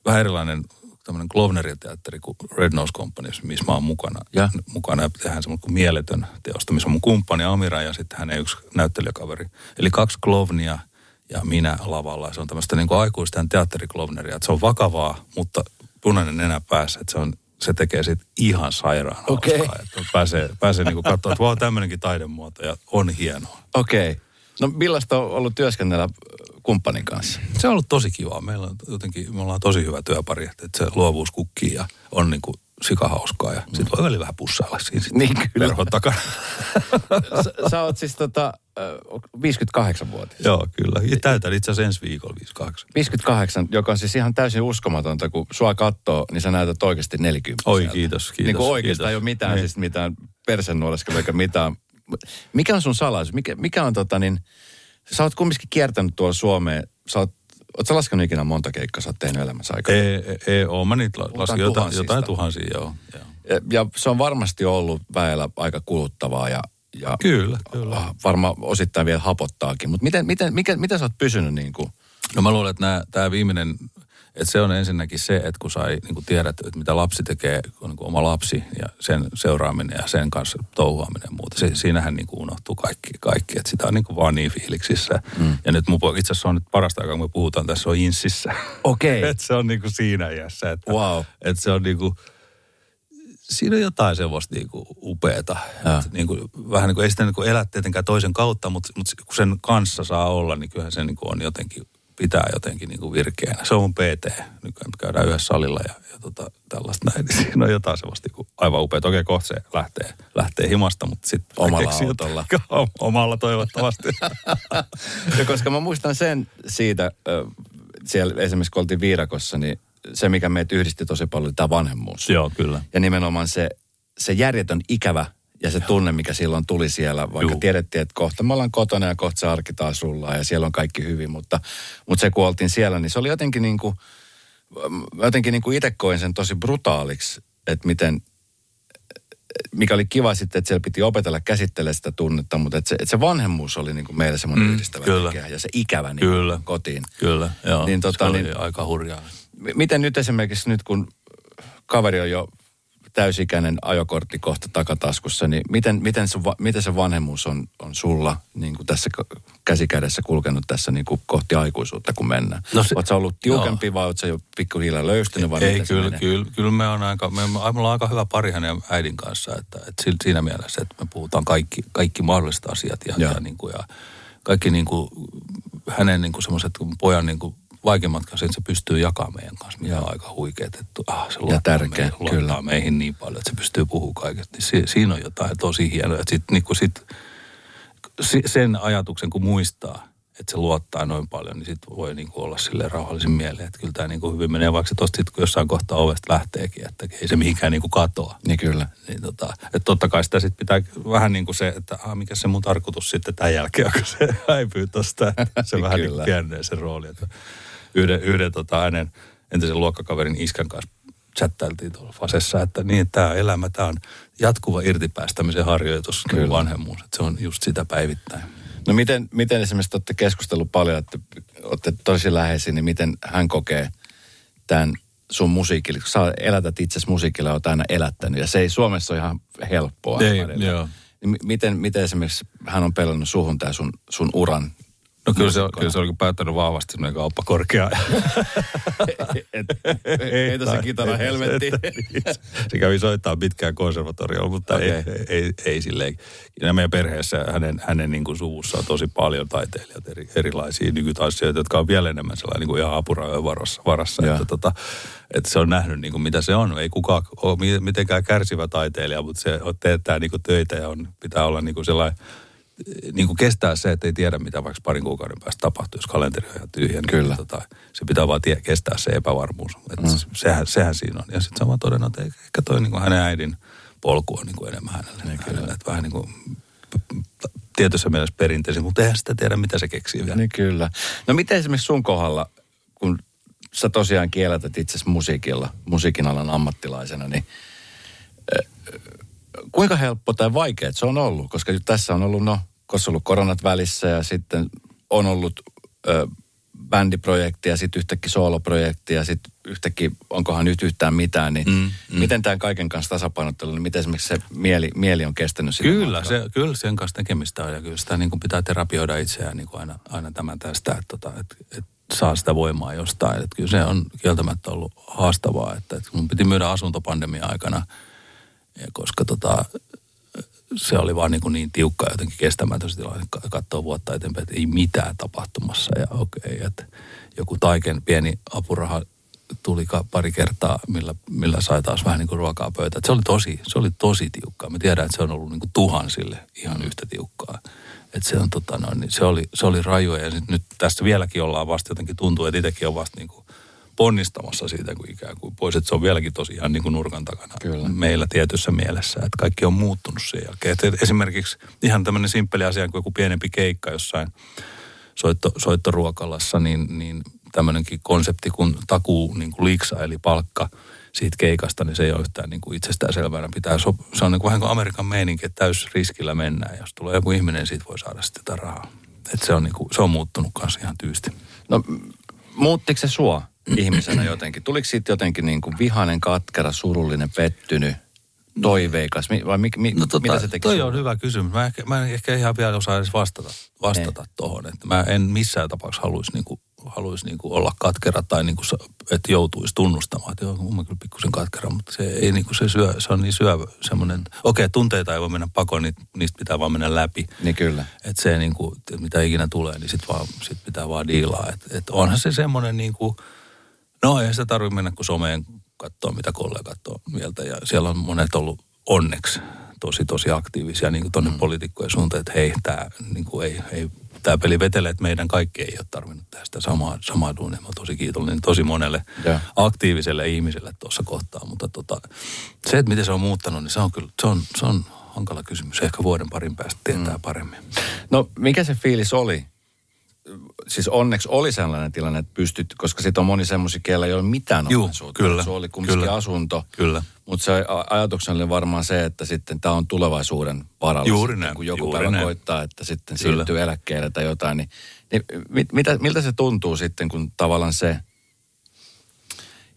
vähän erilainen tämmöinen Klovnerin-teatteri kuin Red Nose Company, missä mä oon mukana. Ja. mukana ja tehdään semmoinen kuin mieletön teosto, missä on mun kumppani Amira ja sitten hänen yksi näyttelijäkaveri. Eli kaksi klovnia ja minä lavalla. Se on tämmöistä niin kuin aikuisten teatteriklovneria. Että se on vakavaa, mutta punainen nenä päässä. Että se, on, se tekee siitä ihan sairaan Okei. hauskaa. Että pääsee, pääsee niin kuin katsoa, että wow, tämmöinenkin taidemuoto ja on hienoa. Okei. Okay. No millaista on ollut työskennellä ö, kumppanin kanssa? Se on ollut tosi kivaa. Meillä on jotenkin, me ollaan tosi hyvä työpari, että se luovuus kukkii ja on niin kuin sikahauskaa ja sitten voi välillä vähän pussailla siinä sitten Niin, kyllä. verhon takana. sä, sä oot siis tota, äh, 58-vuotias. Joo, kyllä. Ja täytän itse asiassa ensi viikolla 58. 58, joka on siis ihan täysin uskomatonta, kun sua katsoo, niin sä näytät oikeasti 40. Oi, kiitos, kiitos. Niin kuin oikeastaan kiitos. ei ole mitään, Niin. siis mitään persennuoleskelu eikä mitään. Mikä on sun salaisuus? Mikä, mikä on tota niin, sä oot kumminkin kiertänyt tuolla Suomeen, sä oot, sä laskenut ikinä monta keikkaa sä oot tehnyt elämässä aikana? Ei, ei, ei oo. Mä niitä laskin jotain, tuhansista. jotain tuhansia, joo. joo. Ja, ja se on varmasti ollut väellä aika kuluttavaa ja, ja Kyllä, kyllä. varmaan osittain vielä hapottaakin. Mutta miten, miten, mikä, miten sä oot pysynyt niin kuin, No mä luulen, että tämä viimeinen, että se on ensinnäkin se, että kun sai niin kuin tiedät, että mitä lapsi tekee, kun niin kuin oma lapsi ja sen seuraaminen ja sen kanssa touhuaminen ja muuta. Se, siinähän niin kuin unohtuu kaikki, kaikki, että sitä on niin kuin vaan niin fiiliksissä. Mm. Ja nyt mun, itse asiassa on nyt parasta aikaa, kun me puhutaan tässä, on insissä. Okei. että se on niin kuin siinä iässä, että, Wow. että se on niin kuin, siinä on jotain semmoista niin kuin upeata. Ja. Että niin kuin, vähän niin kuin, ei sitä niin kuin elä tietenkään toisen kautta, mutta, mutta kun sen kanssa saa olla, niin kyllähän se niin kuin on jotenkin, pitää jotenkin niin kuin virkeänä. Se on mun PT. Nykyään käydään yhdessä salilla ja, ja tota, tällaista näin. Niin siinä on jotain semmoista niin kuin aivan upeaa. Okei, kohta se lähtee, lähtee himasta, mutta sitten Omalla autolla. Omalla toivottavasti. ja koska mä muistan sen siitä, siellä esimerkiksi kun oltiin viidakossa, niin se mikä meitä yhdisti tosi paljon oli tämä vanhemmuus. Joo, kyllä. Ja nimenomaan se, se järjetön ikävä ja se tunne, mikä silloin tuli siellä, vaikka Juu. tiedettiin, että kohta me ollaan kotona ja kohta se arki taas rullaa ja siellä on kaikki hyvin, mutta, mutta se kun oltiin siellä, niin se oli jotenkin niin kuin, jotenkin niin kuin itse koin sen tosi brutaaliksi, että miten, mikä oli kiva sitten, että siellä piti opetella käsittelemään sitä tunnetta, mutta että se, että se vanhemmuus oli niin kuin meillä semmoinen Mm, yhdistävä kyllä. tekijä ja se ikävä niin Kyllä. kotiin. Kyllä, joo. Niin tota, se oli niin- aika hurjaa. Miten nyt esimerkiksi nyt, kun kaveri on jo täysikäinen ajokortti kohta takataskussa, niin miten, miten, va- miten se vanhemmuus on, on sulla niin kuin tässä käsikädessä kulkenut tässä niin kuin kohti aikuisuutta, kun mennään? No se- se, Oletko ollut tiukempi vai oletko jo pikkuhiljaa löystynyt vai Ei, se kyllä, kyllä, kyllä me on aika, me, me, ollaan aika hyvä pari hänen äidin kanssa, että, että si- siinä mielessä, että me puhutaan kaikki, kaikki mahdolliset asiat ja, Joo. ja, niin kuin, ja kaikki niin kuin, hänen niin kuin semmoiset pojan niin kuin vaikeimmat että se pystyy jakamaan meidän kanssa, mikä on aika huikeet, että ah, se luottaa, tärkeä, meihin, luottaa kyllä. meihin niin paljon, että se pystyy puhumaan kaikesta. Niin Si, siinä on jotain tosi hienoa, että sit, niin kuin sit, si- sen ajatuksen kun muistaa, että se luottaa noin paljon, niin sitten voi niin kuin olla sille rauhallisin mieleen, että kyllä tämä niin kuin hyvin menee, vaikka se tosta sitten kun jossain kohtaa ovesta lähteekin, että ei se mihinkään niin kuin katoa. Niin kyllä. Niin tota, että totta kai sitä sitten pitää vähän niin kuin se, että ah, mikä se mun tarkoitus sitten tämän jälkeen kun se häipyy tosta, että se vähän niin kuin pienenee se rooli. Että yhden, yhden tota, hänen entisen luokkakaverin iskän kanssa chattailtiin tuolla Fasessa, että niin, tämä elämä, tämä on jatkuva irtipäästämisen harjoitus, Kyllä. Kyllä. vanhemmuus, että se on just sitä päivittäin. No miten, miten esimerkiksi te olette keskustellut paljon, että olette tosi läheisiä, niin miten hän kokee tämän sun musiikille? Kun sä elätät itse musiikilla, olet aina elättänyt ja se ei Suomessa ole ihan helppoa. Ei, joo. Niin mi- miten, miten esimerkiksi hän on pelannut suhun tämä sun, sun uran? No kyllä se, kyllä se oli päättänyt vahvasti semmoinen kauppa korkea. Et, ei tässä kitara helvetti. se kävi soittaa pitkään konservatoriolla, mutta okay. ei, ei, ei, ei silleen. Ja meidän perheessä hänen, hänen niin kuin suvussa on tosi paljon taiteilijat, eri, erilaisia nykytanssijoita, jotka on vielä enemmän sellainen niin kuin ihan apurajojen varassa. varassa että, tota, että se on nähnyt niin kuin mitä se on. Ei kukaan ole mi- mitenkään kärsivä taiteilija, mutta se on- teettää niin kuin töitä ja on, pitää olla niin kuin sellainen niin kuin kestää se, että ei tiedä, mitä vaikka parin kuukauden päästä tapahtuu, jos kalenteri on ihan tyhjä. Niin Kyllä. Tota, se pitää vaan tie, kestää se epävarmuus. Et mm. sehän, sehän siinä on. Ja sitten vaan todennut, että ehkä toi niin kuin hänen äidin polku on niin kuin enemmän hänelle. Niin hänelle että vähän niin kuin tietyssä mielessä perinteisin, mutta eihän sitä tiedä, mitä se keksii vielä. Niin kyllä. No miten esimerkiksi sun kohdalla, kun sä tosiaan kielätät itse musiikilla, musiikin alan ammattilaisena, niin kuinka helppo tai vaikea se on ollut? Koska nyt tässä on ollut, no, koska on ollut koronat välissä ja sitten on ollut ö, bändiprojekti ja sitten yhtäkkiä sooloprojekti ja sitten yhtäkkiä onkohan nyt yhtään mitään, niin Mm, mm, miten tämän kaiken kanssa tasapainottelu, niin miten esimerkiksi se mieli, mieli on kestänyt sitä Kyllä, matkaa? se, kyllä sen kanssa tekemistä on ja kyllä sitä niin kuin pitää terapioida itseään niin kuin aina, aina tämän tästä, että, tota, että, että saa sitä voimaa jostain. Että kyllä se on kieltämättä ollut haastavaa, että, että mun piti myydä asunto pandemian aikana, koska tota, se oli vaan niin, kuin niin tiukka jotenkin kestämätön tilanne ka- katsoa vuotta eteenpäin, että ei mitään tapahtumassa ja okei, että joku taiken pieni apuraha tuli pari kertaa, millä, millä sai taas vähän niin kuin ruokaa pöytään. Se oli tosi, se oli tosi tiukkaa. Mä tiedän, että se on ollut niin kuin tuhansille ihan yhtä tiukkaa. Et se, on, tota, no, niin se, oli, se oli rajua ja sit nyt tässä vieläkin ollaan vasta jotenkin tuntuu, että itsekin on vasta niin kuin ponnistamassa siitä kuin ikään kuin pois. Että se on vieläkin tosi ihan niin kuin nurkan takana Kyllä. meillä tietyssä mielessä. Että kaikki on muuttunut sen jälkeen. Et esimerkiksi ihan tämmöinen simppeli asia kuin joku pienempi keikka jossain soitto, soittoruokalassa, niin, niin tämmöinenkin konsepti kuin takuu niin kuin liiksa eli palkka siitä keikasta, niin se ei ole yhtään niin kuin itsestään selvänä. Pitää so, se on niin kuin vähän kuin Amerikan meininki, että täysriskillä mennään. Jos tulee joku ihminen, niin siitä voi saada sitten tätä rahaa. Et se, on niin kuin, se on muuttunut kanssa ihan tyysti. No muuttiko se sua ihmisenä jotenkin? Tuliko siitä jotenkin niin kuin vihainen, katkera, surullinen, pettynyt, toiveikas? Mi- vai mi- mi- No tota, mitä se teki toi sulle? on hyvä kysymys. Mä, ehkä, mä en ehkä ihan vielä osaa edes vastata, vastata tuohon. Että mä en missään tapauksessa haluaisi niinku, haluaisi niinku olla katkera tai niinku, sa- että joutuisi tunnustamaan. Että joo, mä kyllä pikkusen katkera, mutta se ei niinku se syö, se on niin syövä semmoinen, okei okay, tunteita ei voi mennä pakoon, niin niistä pitää vaan mennä läpi. Niin kyllä. Että se niinku, et mitä ikinä tulee, niin sit, vaan, sit pitää vaan diilaa. Että et onhan se semmoinen niinku, no ei sitä tarvitse mennä kuin someen katsoa, mitä kollegat on mieltä. Ja siellä on monet ollut onneksi tosi, tosi aktiivisia niin tuonne mm. poliitikkojen suuntaan, että hei, tämä niin ei, ei, tää peli vetelee, että meidän kaikki ei ole tarvinnut tehdä sitä samaa, samaa duunia. Mä tosi kiitollinen tosi monelle Joo. aktiiviselle ihmiselle tuossa kohtaa. Mutta tota, se, että miten se on muuttanut, niin se on kyllä, se on, se on hankala kysymys. Ehkä vuoden parin päästä tietää mm. paremmin. No mikä se fiilis oli? Siis onneksi oli sellainen tilanne, että pystyt, koska sitten on moni semmoisia, keillä ei ole mitään Juu, omaisuutta. kyllä, Se oli kumminkin kyllä. asunto. Kyllä. Mutta se ajatuksena oli varmaan se, että sitten tämä on tulevaisuuden varalla. Juuri näin, Kun joku päivä näin. koittaa, että sitten Kyllä. siirtyy eläkkeelle tai jotain. Niin, niin mit, mitä, miltä se tuntuu sitten, kun tavallaan se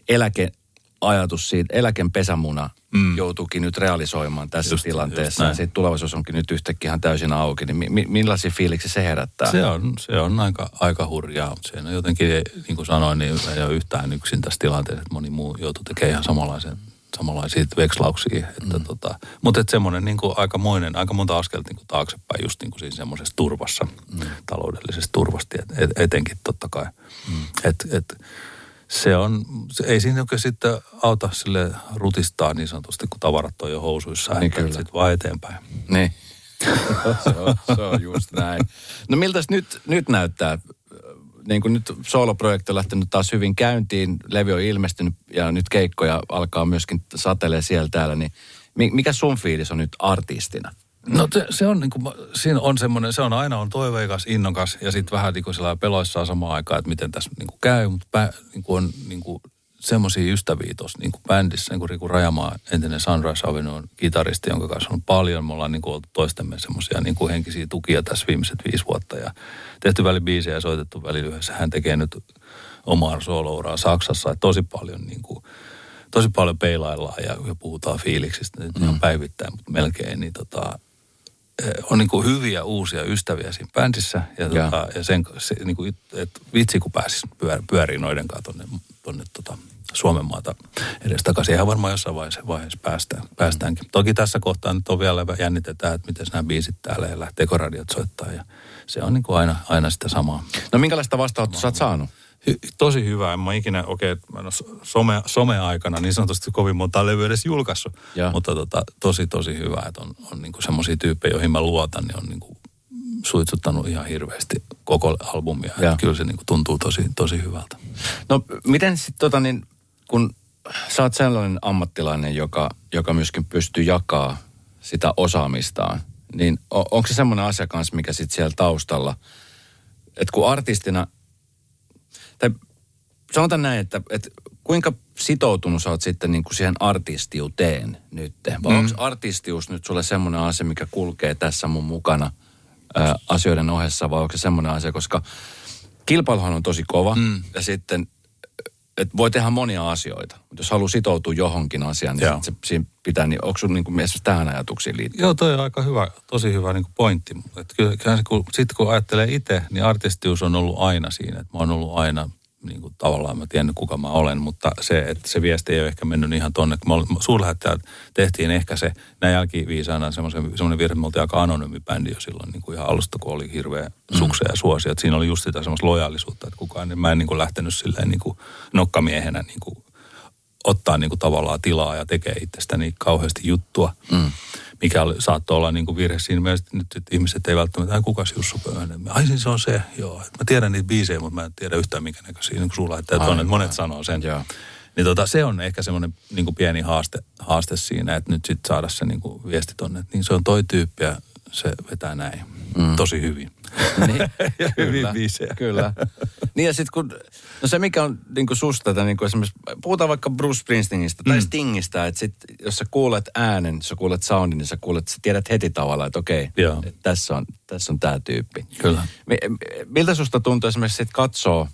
eläkeajatus siitä, eläken pesämuna mm. joutuukin nyt realisoimaan tässä Just- just tilanteessa. näin. Ja sitten tulevaisuus onkin nyt yhtäkkiä ihan täysin auki. Niin mi, mi, millaisia fiiliksi se herättää? Se on, se on aika, aika hurjaa, mutta se on jotenkin, niin kuin sanoin, niin ei ole yhtään yksin tässä tilanteessa, että moni muu joutuu tekemään ihan samanlaisen, samanlaisia vekslauksia. Että mm. tota, mutta että semmoinen niin aikamoinen, aika monta askelta niin kuin taaksepäin just niin kuin siinä semmoisessa turvassa, mm. taloudellisessa turvasti et, et, etenkin totta kai. Mm. Et, et, se on, se, ei siinä oikein sitten auta sille rutistaa niin sanotusti, kun tavarat on jo housuissa, Niin että kyllä. sitten vaan eteenpäin. Niin. se, on, se on just näin. No miltäs nyt, nyt näyttää? Niin kuin nyt sooloprojekti on lähtenyt taas hyvin käyntiin, levy on ilmestynyt ja nyt keikkoja alkaa myöskin satelee siellä täällä, niin mi- mikä sun fiilis on nyt artistina? No se, se on, niin kuin, siinä on semmoinen, se on aina on toiveikas, innokas ja sitten vähän niin kuin peloissaan samaan aikaan, että miten tässä niin kuin käy, mutta pä, niin kuin on niin kuin semmoisia ystäviä tuossa niin kuin bändissä, niin kuin Riku Rajamaa, entinen Sunrise Avenue kitaristi, jonka kanssa on paljon. Me ollaan niin kuin oltu toistemme semmoisia niin kuin henkisiä tukia tässä viimeiset viisi vuotta ja tehty välibiisejä ja soitettu välillä yhdessä. Hän tekee nyt omaa soolouraa Saksassa, että tosi paljon niin kuin, tosi paljon peilaillaan ja, ja puhutaan fiiliksistä nyt ihan päivittäin, mutta melkein, niin tota, on niin kuin hyviä uusia ystäviä siinä bändissä. Ja, Joo. tota, ja sen, se, niin kuin, että vitsi kun pääsis pyör, pyöriin noiden kanssa tonne, tonne tota, Suomen maata edes takaisin. Ihan varmaan jossain vaiheessa, vaiheessa päästään, päästäänkin. Toki tässä kohtaa nyt on vielä jännitetään, että miten nämä biisit täällä ja lähteekö radiot soittaa. Ja se on niin kuin aina, aina sitä samaa. No minkälaista vastaanottoa sä oot saanut? Hy- tosi hyvä. En mä ikinä, okei, okay, mä en ole so- some, some-aikana niin sanotusti kovin monta levyä edes julkaissut. Joo. Mutta tota, tosi, tosi hyvä, että on, on niinku semmoisia tyyppejä, joihin mä luotan, niin on niinku suitsuttanut ihan hirveästi koko albumia. Että kyllä se niinku tuntuu tosi, tosi hyvältä. No miten sitten tota niin, kun sä oot sellainen ammattilainen, joka, joka myöskin pystyy jakaa sitä osaamistaan, niin on, onko se semmoinen asia kanssa, mikä sitten siellä taustalla, että kun artistina, tai sanotaan näin, että, että kuinka sitoutunut sä oot sitten niin kuin siihen artistiuteen nyt? Vai mm. onko artistius nyt sulle semmoinen asia, mikä kulkee tässä mun mukana ää, asioiden ohessa, vai onko se semmoinen asia, koska kilpailuhan on tosi kova, mm. ja sitten et voi tehdä monia asioita, mutta jos haluaa sitoutua johonkin asiaan, niin se, siinä pitää, niin onko sun niin kuin mielestäsi tähän ajatuksiin liittyen? Joo, toi on aika hyvä, tosi hyvä niin pointti. Et kyllä, kyllä se, kun, sitten kun ajattelee itse, niin artistius on ollut aina siinä. Että mä oon ollut aina niin kuin, tavallaan mä tiennyt kuka mä olen, mutta se, että se viesti ei ole ehkä mennyt ihan tonne. Kun suurlähettäjät tehtiin ehkä se, näin jälkiviisaana semmoinen virhe, me oltiin aika anonyymi bändi jo silloin niin kuin ihan alusta, kun oli hirveä mm. sukse ja suosi. Että siinä oli just sitä semmoista lojaalisuutta, että kukaan, niin mä en niin kuin lähtenyt silleen niin kuin nokkamiehenä niin kuin ottaa niin kuin tavallaan tilaa ja tekee itsestäni kauheasti juttua. Mm mikä oli, saattoi olla niin kuin virhe siinä mielessä, että nyt että ihmiset ei välttämättä, ai kukas Jussu Pöyhönen? Ai siis se on se, joo. Mä tiedän niitä biisejä, mutta mä en tiedä yhtään minkä näköisiä, niin kuin sulla, että on, että monet sanoo sen. Joo. Niin tota, se on ehkä semmoinen niin kuin pieni haaste, haaste siinä, että nyt sitten saada se niin kuin viesti tonne, että niin se on toi tyyppi ja se vetää näin. Mm. Tosi hyvin. Niin, kyllä, kyllä. Niin ja sitten kun, no se mikä on niin kuin susta, että niin kuin esimerkiksi, puhutaan vaikka Bruce Springsteenistä tai mm. Stingistä, että sit, jos sä kuulet äänen, jos sä kuulet soundin, niin sä kuulet, sä tiedät heti tavallaan, että okei, että tässä on, tässä on tämä tyyppi. Kyllä. Miltä susta tuntuu esimerkiksi sit katsoo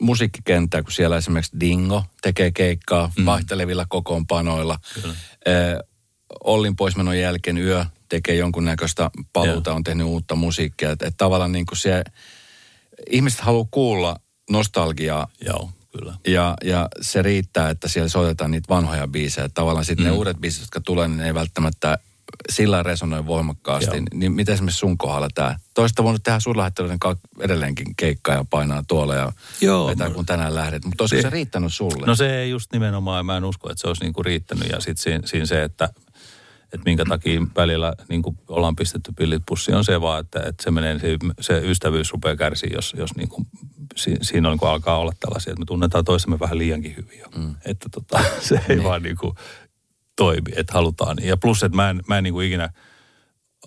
musiikkikenttää, kun siellä esimerkiksi Dingo tekee keikkaa mm. vaihtelevilla kokoonpanoilla. Kyllä. Ollin poismenon jälkeen Yö tekee jonkunnäköistä paluuta, on tehnyt uutta musiikkia. Että et tavallaan niin kuin se, ihmiset haluaa kuulla nostalgiaa. Joo, kyllä. Ja, ja se riittää, että siellä soitetaan niitä vanhoja biisejä. Tavallaan sitten mm. ne uudet biisit, jotka tulee, niin ne ei välttämättä sillä resonoi voimakkaasti. Joo. Niin miten esimerkiksi sun kohdalla tämä? Toista voinut tehdä suurlähettelöiden edelleenkin keikkaa ja painaa tuolla ja Joo, vetää, kun tänään lähdet. Mutta olisiko se, se riittänyt sulle? No se ei just nimenomaan, mä en usko, että se olisi niinku riittänyt. Ja sitten siinä, siinä se, että että minkä takia välillä niin kuin ollaan pistetty pillit pussiin, on se vaan, että, että se, menee, se, se ystävyys rupeaa kärsiä, jos, jos niin kuin, si, siinä on, niin kuin alkaa olla tällaisia, että me tunnetaan toisemme vähän liiankin hyvin jo. Mm. Että tota, se ei niin. vaan niin kuin toimi, että halutaan. Ja plus, että mä en, mä en niin kuin ikinä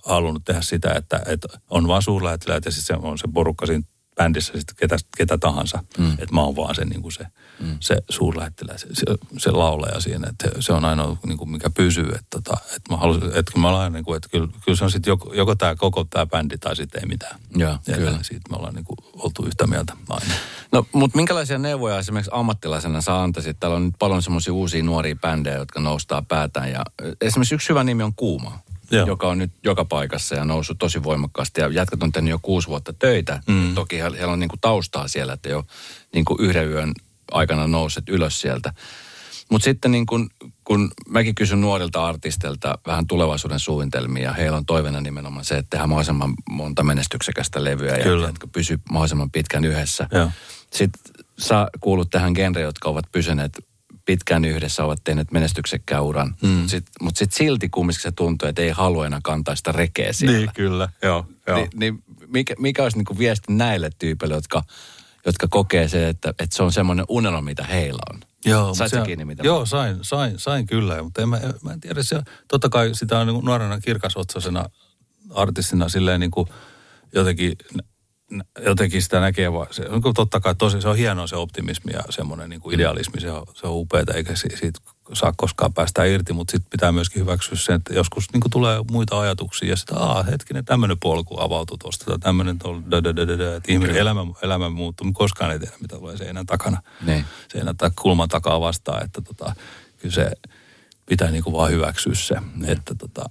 halunnut tehdä sitä, että, että on vaan suurlähettiläät ja sitten se on se porukka siinä bändissä sitten ketä, ketä tahansa. Mm. Että mä oon vaan se, niin kuin se, mm. se suurlähettiläs, se, se laulaja siinä. Että se on ainoa, niin kuin, mikä pysyy. Että, tota, että mä halusin, että kun mä olen, niin kuin, että kyllä, kyllä se on sitten joko, joko tämä koko tämä bändi tai sitten ei mitään. Ja, ja kyllä. Siitä me ollaan niin kuin, oltu yhtä mieltä aina. No, mutta minkälaisia neuvoja esimerkiksi ammattilaisena sä antaisit? Täällä on nyt paljon semmoisia uusia nuoria bändejä, jotka noustaa päätään. Ja esimerkiksi yksi hyvä nimi on Kuuma. Joo. joka on nyt joka paikassa ja noussut tosi voimakkaasti. Ja jätkät on tehnyt jo kuusi vuotta töitä. Mm. Toki heillä on niin kuin taustaa siellä, että jo niin kuin yhden yön aikana nouset ylös sieltä. Mutta sitten niin kun, kun mäkin kysyn nuorilta artistilta vähän tulevaisuuden suunnitelmia, heillä on toiveena nimenomaan se, että tehdään mahdollisimman monta menestyksekästä levyä Kyllä. ja pysyy mahdollisimman pitkän yhdessä. Sitten sä kuulut tähän genre, jotka ovat pysyneet pitkään yhdessä, ovat tehneet menestyksekkään uran. Mm. Sit, Mutta sitten silti kumminkin se tuntuu, että ei halua enää kantaa sitä rekeä siellä. Niin, kyllä. Joo, joo. Ni, niin mikä, mikä olisi niinku viesti näille tyypeille, jotka, jotka kokee se, että, että se on semmoinen unelma, mitä heillä on? Joo, Sait se, kiinni, mitä Joo, sain, sain, sain kyllä, mutta en mä, mä en tiedä. Se, totta kai sitä on niin nuorena kirkasotsaisena artistina silleen niin kuin jotenkin jotenkin sitä näkee vaan, se on totta kai tosi, se on hienoa se optimismi ja semmoinen niin kuin idealismi, se on, se on upeaa, eikä siitä saa koskaan päästä irti, mutta sitten pitää myöskin hyväksyä se, että joskus niin kuin tulee muita ajatuksia ja sitten, aa hetkinen, tämmöinen polku avautuu tuosta tai tämmöinen että ihminen elämä, elämä muuttuu, mutta koskaan ei tiedä, mitä tulee seinän takana, niin. seinän tai kulman takaa vastaan, että tota, kyllä se pitää niin kuin vaan hyväksyä se, että tota,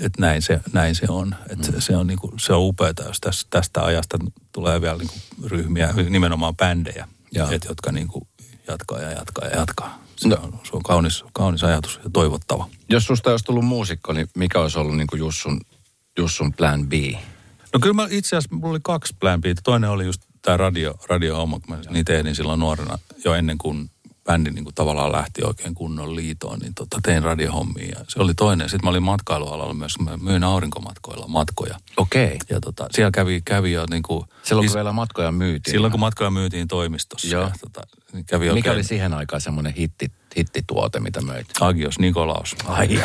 että näin se, näin se on. Että mm. se, on niinku, se on upeaa, jos tästä, tästä ajasta tulee vielä niinku ryhmiä, nimenomaan bändejä, et, jotka niinku jatkaa ja jatkaa ja jatkaa. Se, no. on, se on kaunis, kaunis ajatus ja toivottava. Jos susta olisi tullut muusikko, niin mikä olisi ollut niinku Jussun, Jussun plan B? No kyllä mä itse asiassa, mulla oli kaksi plan B. Toinen oli just tämä radio, radio-homma, kun mä niin tehdin silloin nuorena jo ennen kuin bändi niin kuin tavallaan lähti oikein kunnon liitoon, niin tota, tein radiohommia. Ja se oli toinen. Sitten mä olin matkailualalla myös, mä myin aurinkomatkoilla matkoja. Okei. Okay. Ja tota, siellä kävi, kävi jo niin kuin... Silloin kun is... vielä matkoja myytiin. Silloin kun matkoja myytiin toimistossa. Joo. Ja, tota, niin kävi Mikä oikein... oli siihen aikaan semmoinen hitti, hittituote, mitä möit? Agios Nikolaus. Ai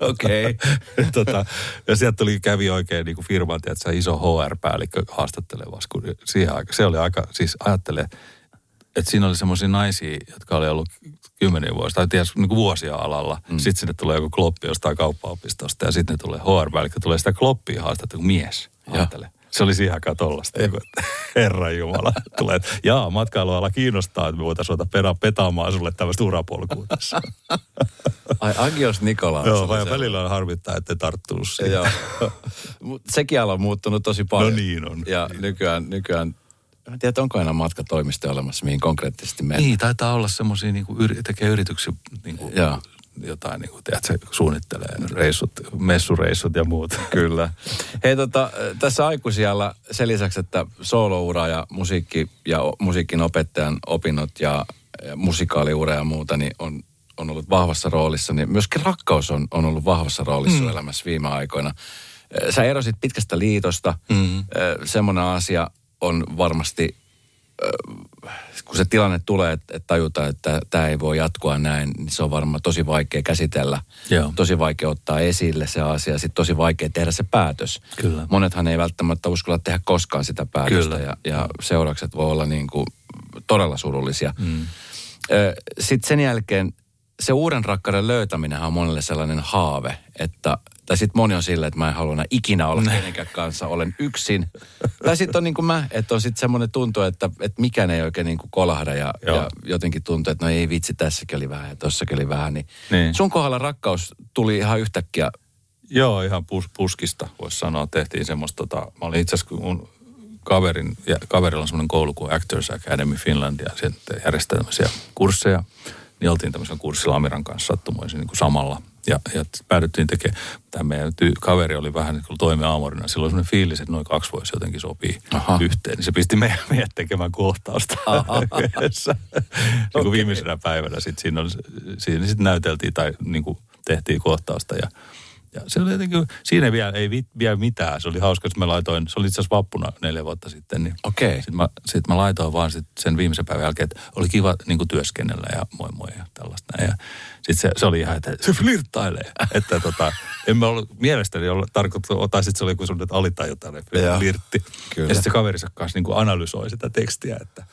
Okei. okay. tota, ja sieltä tuli, kävi oikein niin kuin firman, tiedätkö, iso HR-päällikkö haastattelevassa, kun siihen aikaan, se oli aika, siis ajattelee, että siinä oli semmoisia naisia, jotka oli ollut kymmenen vuosia, tai ties niin kuin vuosia alalla. Mm. Sitten sinne tulee joku kloppi jostain kauppaopistosta ja sitten tulee HR-päällikkö, tulee sitä kloppia haastattelua kuin mies. Ajattele. Se oli siihen aikaan tollasta, niin että herra Jumala. Tulee, että jaa, matkailuala kiinnostaa, että me voitaisiin ruveta peta, petaamaan sulle tämmöistä urapolkua tässä. Ai Agios Nikolaus. Joo, vai välillä on harvittaa, että tarttuu siihen. Joo. Sekin ala on muuttunut tosi paljon. No niin on. Ja niin. nykyään, nykyään en tiedä, onko enää matkatoimisto olemassa, mihin konkreettisesti mennään. Niin, taitaa olla semmoisia, niin kuin, yri, tekee yrityksiä, niin kuin, Joo. jotain, niin kuin, tiedätkö, suunnittelee reissut, messureissut ja muut. Kyllä. Hei tota, tässä aikuisijalla sen lisäksi, että sooloura ja musiikki ja musiikin opettajan opinnot ja, ja musikaaliura ja muuta, niin on, on ollut vahvassa roolissa, niin myöskin rakkaus on, on ollut vahvassa roolissa mm. elämässä viime aikoina. Sä erosit pitkästä liitosta. Mm. Semmoinen asia on varmasti, kun se tilanne tulee, että, tajutaan, että tämä ei voi jatkua näin, niin se on varmaan tosi vaikea käsitellä. Joo. Tosi vaikea ottaa esille se asia, sitten tosi vaikea tehdä se päätös. Kyllä. Monethan ei välttämättä uskalla tehdä koskaan sitä päätöstä Kyllä. ja, ja seuraukset voi olla niin kuin todella surullisia. Mm. Sitten sen jälkeen se uuden rakkauden löytäminen on monelle sellainen haave, että tai sitten moni on silleen, että mä en halua enää ikinä olla kenenkään kanssa, olen yksin. tai sitten on niin kuin mä, että on sitten semmoinen tuntu, että, että mikään ei oikein niin kuin kolahda ja, Joo. ja jotenkin tuntuu, että no ei vitsi, tässäkin oli vähän ja tossakin oli vähän. Niin. Niin. Sun kohdalla rakkaus tuli ihan yhtäkkiä. Joo, ihan pus, puskista voisi sanoa. Tehtiin semmoista, tota, mä olin itse asiassa kun mun kaverin, ja kaverilla on semmoinen koulu kuin Actors Academy Finland ja sieltä järjestää tämmöisiä kursseja. Niin oltiin tämmöisellä kurssilla Amiran kanssa sattumoisin niin kuin samalla. Ja, ja päädyttiin tekemään, tämä meidän ty- kaveri oli vähän niin toimi aamorina. Silloin oli semmoinen fiilis, että noin kaksi voisi jotenkin sopii Aha. yhteen. Niin se pisti meidän, meidät tekemään kohtausta yhdessä. niin kuin viimeisenä päivänä sitten siinä, oli, siinä sit näyteltiin tai niin kuin tehtiin kohtausta ja ja se oli jotenkin, siinä ei vielä, ei vi- vielä mitään. Se oli hauska, että mä laitoin, se oli itse asiassa vappuna neljä vuotta sitten. Niin Okei. Sitten mä, sit mä laitoin vaan sit sen viimeisen päivän jälkeen, että oli kiva niin kuin työskennellä ja moi moi ja tällaista. Ja sitten se, se, oli ihan, että se flirttailee. että tota, en mä ollut mielestäni ollut tarkoittu, tai sitten se oli joku sellainen alitajuntainen Joo. flirtti. Kyllä. Ja sitten se kaverinsa kanssa niin kuin analysoi sitä tekstiä, että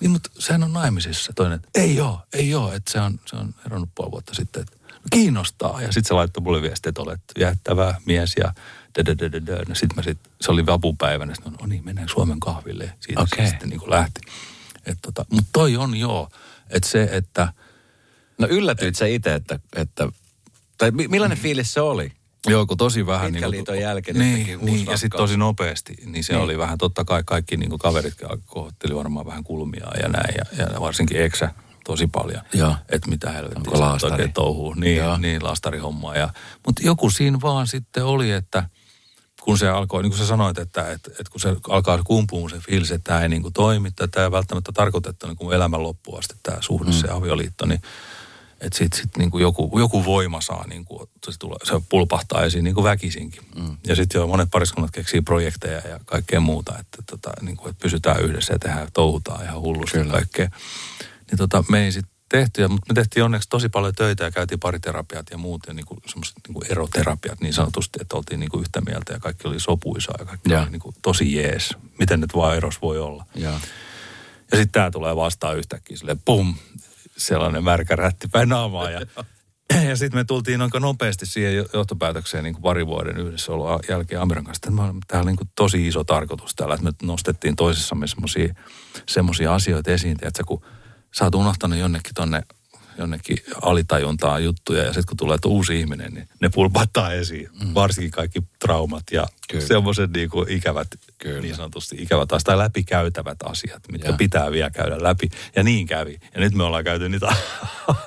niin, mutta sehän on naimisissa. Toinen, että ei oo, ei oo, että se on, se on eronnut puoli vuotta sitten. Että kiinnostaa. Ja sitten se laittoi mulle viestiä, että olet jättävä mies ja No sitten mä sit, se oli vapupäivänä, sitten no niin, mennään Suomen kahville. Ja Siitä Okei. se sitten niin kuin lähti. Et tota, mutta toi on joo, että se, että No yllätyit sä itse, että, että tai mi- millainen fiilis se oli? Joo, kun tosi vähän... Pitkän kuin- liiton jälkeen niin, niin, ja sitten tosi nopeasti. Niin se Niin. oli vähän, totta kai kaikki niin kuin kaverit kohotteli varmaan vähän kulmia ja näin. Ja, ja varsinkin eksä tosi paljon. Joo. Että mitä helvettiä laastari? oikein touhuu. Niin, Joo. niin laastarihommaa. Ja, mutta joku siinä vaan sitten oli, että kun se alkoi, niin kuin sä sanoit, että, että, että kun se alkaa kumpuun se fiilis, että tämä ei niin kuin toimi, tai tämä ei välttämättä tarkoitettu niin kuin elämän loppuun asti tämä suhde, se avioliitto, niin että sitten sit niinku joku, joku voima saa, niinku, se, tulee, se pulpahtaa esiin niinku väkisinkin. Mm. Ja sitten jo monet pariskunnat keksii projekteja ja kaikkea muuta, että, tota, niinku, että pysytään yhdessä ja tehdään, touhutaan ihan hullusti Kyllä. kaikkea. Niin tota, me ei sitten tehty, ja, mutta me tehtiin onneksi tosi paljon töitä ja käytiin pariterapiat ja muut, ja niinku, semmoiset niinku eroterapiat niin sanotusti, että oltiin niinku yhtä mieltä ja kaikki oli sopuisaa ja kaikki Joo. oli niinku tosi jees. Miten nyt vaan eros voi olla. Joo. Ja sitten tämä tulee vastaan yhtäkkiä sille pum, sellainen märkä rätti päin naamaa. Ja, ja sitten me tultiin aika nopeasti siihen jo- johtopäätökseen niin kuin pari vuoden yhdessä ollut jälkeen Amiran kanssa. Että mä- Tämä oli niin kuin tosi iso tarkoitus täällä, että me nostettiin toisissamme semmoisia asioita esiin. Tiedätkö, kun sä oot unohtanut jonnekin tonne jonnekin alitajuntaan juttuja ja sitten kun tulee uusi ihminen, niin ne pulpattaa esiin. Mm. Varsinkin kaikki traumat ja Kyllä. semmoiset niin kuin ikävät, Kyllä. niin sanotusti ikävät asiat tai läpikäytävät asiat, mitkä Joo. pitää vielä käydä läpi. Ja niin kävi. Ja nyt me ollaan käyty niitä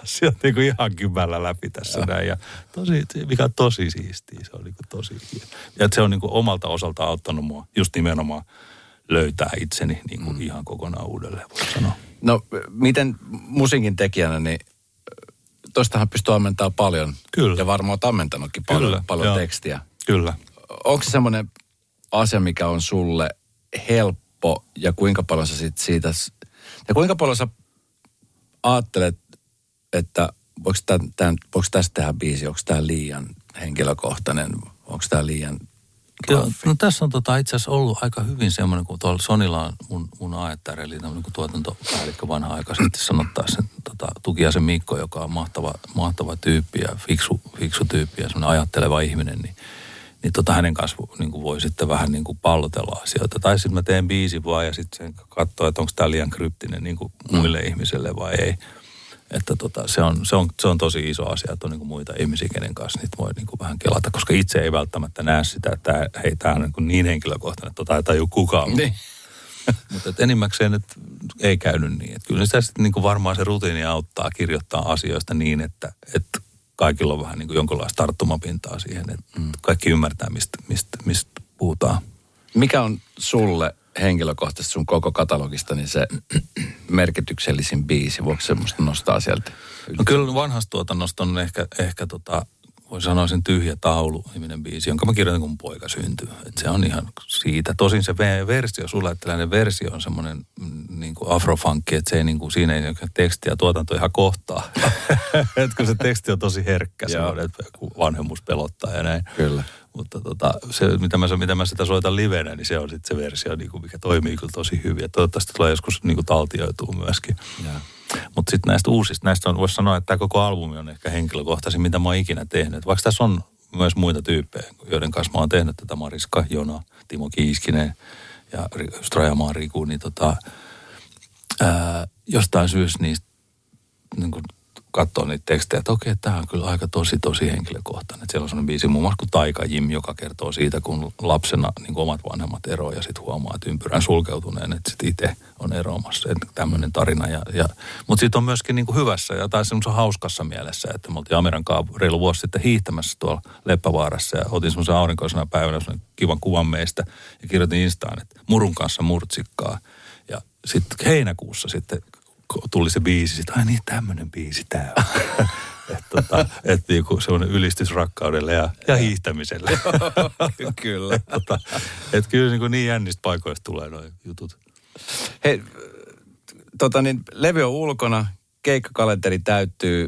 asioita niin kuin ihan kymällä läpi tässä ja. näin. Ja tosi, mikä on tosi siistiä, se on niin kuin tosi hieno. Ja se on niin kuin omalta osaltaan auttanut mua just nimenomaan löytää itseni niin kuin mm. ihan kokonaan uudelleen, voisi sanoa. No miten musiikin tekijänä, niin tostahan pystyy ammentamaan paljon. Kyllä. Ja varmaan oot ammentanutkin paljon, Kyllä, paljon joo. tekstiä. Kyllä. Onko se semmoinen asia, mikä on sulle helppo ja kuinka paljon sä sit siitä, ja kuinka paljon sä ajattelet, että voiko, tämän, tämän, voiko tästä tehdä biisi, onko tämä liian henkilökohtainen, onko tämä liian Joo, no tässä on tota itse asiassa ollut aika hyvin semmoinen, kun tuolla Sonilla on mun, mun aettari, eli tämmöinen kuin tuotantopäällikkö vanha aika sitten sanottaisiin, tota, Tukiasen Mikko, joka on mahtava, mahtava tyyppi ja fiksu, fiksu tyyppi ja semmoinen ajatteleva ihminen, niin, niin tota hänen kanssa niin kuin voi sitten vähän niin kuin pallotella asioita. Tai sitten mä teen biisin vaan ja sitten sen katsoo, että onko tämä liian kryptinen niin kuin muille mm. ihmisille vai ei. Että tota, se, on, se, on, se on tosi iso asia, että on niin muita ihmisiä, kenen kanssa niitä voi niin vähän kelata, koska itse ei välttämättä näe sitä, että hei, tämä on niin, niin henkilökohtainen, että tota ei taju kukaan. Niin. Mutta et enimmäkseen nyt ei käynyt niin. Et kyllä sitä sitten niin varmaan se rutiini auttaa kirjoittaa asioista niin, että, että kaikilla on vähän niin kuin jonkinlaista tarttumapintaa siihen, että mm. kaikki ymmärtää, mistä, mistä, mistä puhutaan. Mikä on sulle henkilökohtaisesti sun koko katalogista niin se merkityksellisin biisi? Voiko semmoista nostaa sieltä? No kyllä vanhasta tuotannosta on ehkä, ehkä tota, voi sanoa sen tyhjä taulu niminen biisi, jonka mä kirjoitin kun poika syntyy. Et se on ihan siitä. Tosin se versio, sulle versio on semmoinen mm, niin kuin afrofunkki, että se ei niin kuin, siinä ei teksti ja tuotanto ihan kohtaa. että kun se teksti on tosi herkkä, semmoinen, että vanhemmuus pelottaa ja näin. Kyllä. Mutta tota, se, mitä mä, mitä mä sitä soitan livenä, niin se on sitten se versio, niin kuin, mikä toimii kyllä tosi hyvin. Ja toivottavasti tulee joskus niin kuin taltioituu myöskin. Mutta sitten näistä uusista, näistä on, voisi sanoa, että tämä koko albumi on ehkä henkilökohtaisin, mitä mä oon ikinä tehnyt. Vaikka tässä on myös muita tyyppejä, joiden kanssa mä oon tehnyt tätä Mariska, Jona, Timo Kiiskinen ja Strajamaan Riku, niin tota, ää, jostain syystä niistä niin kuin katsoa niitä tekstejä, että okei, tämä on kyllä aika tosi, tosi henkilökohtainen. Että siellä on sellainen biisi muun muassa kuin Taika Jim, joka kertoo siitä, kun lapsena niin omat vanhemmat eroavat ja sitten huomaa, että ympyrän sulkeutuneen, että sitten itse on eroamassa. Tämmöinen tarina. Ja, ja, mutta sitten on myöskin niin kuin hyvässä ja tai semmoisessa hauskassa mielessä, että me oltiin Amerikan reilu vuosi sitten hiihtämässä tuolla Leppävaarassa ja otin semmoisen aurinkoisena päivänä semmoinen kivan kuvan meistä ja kirjoitin Instaan, että murun kanssa murtsikkaa. Ja sitten heinäkuussa sitten tuli se biisi, että ai niin tämmöinen biisi tää on. että tota, et niinku semmoinen ylistys rakkaudelle ja, ja hiihtämiselle. kyllä. että tota, et kyllä niinku niin jännistä paikoista tulee noin jutut. Hei, tota niin, levy on ulkona, keikkakalenteri täyttyy,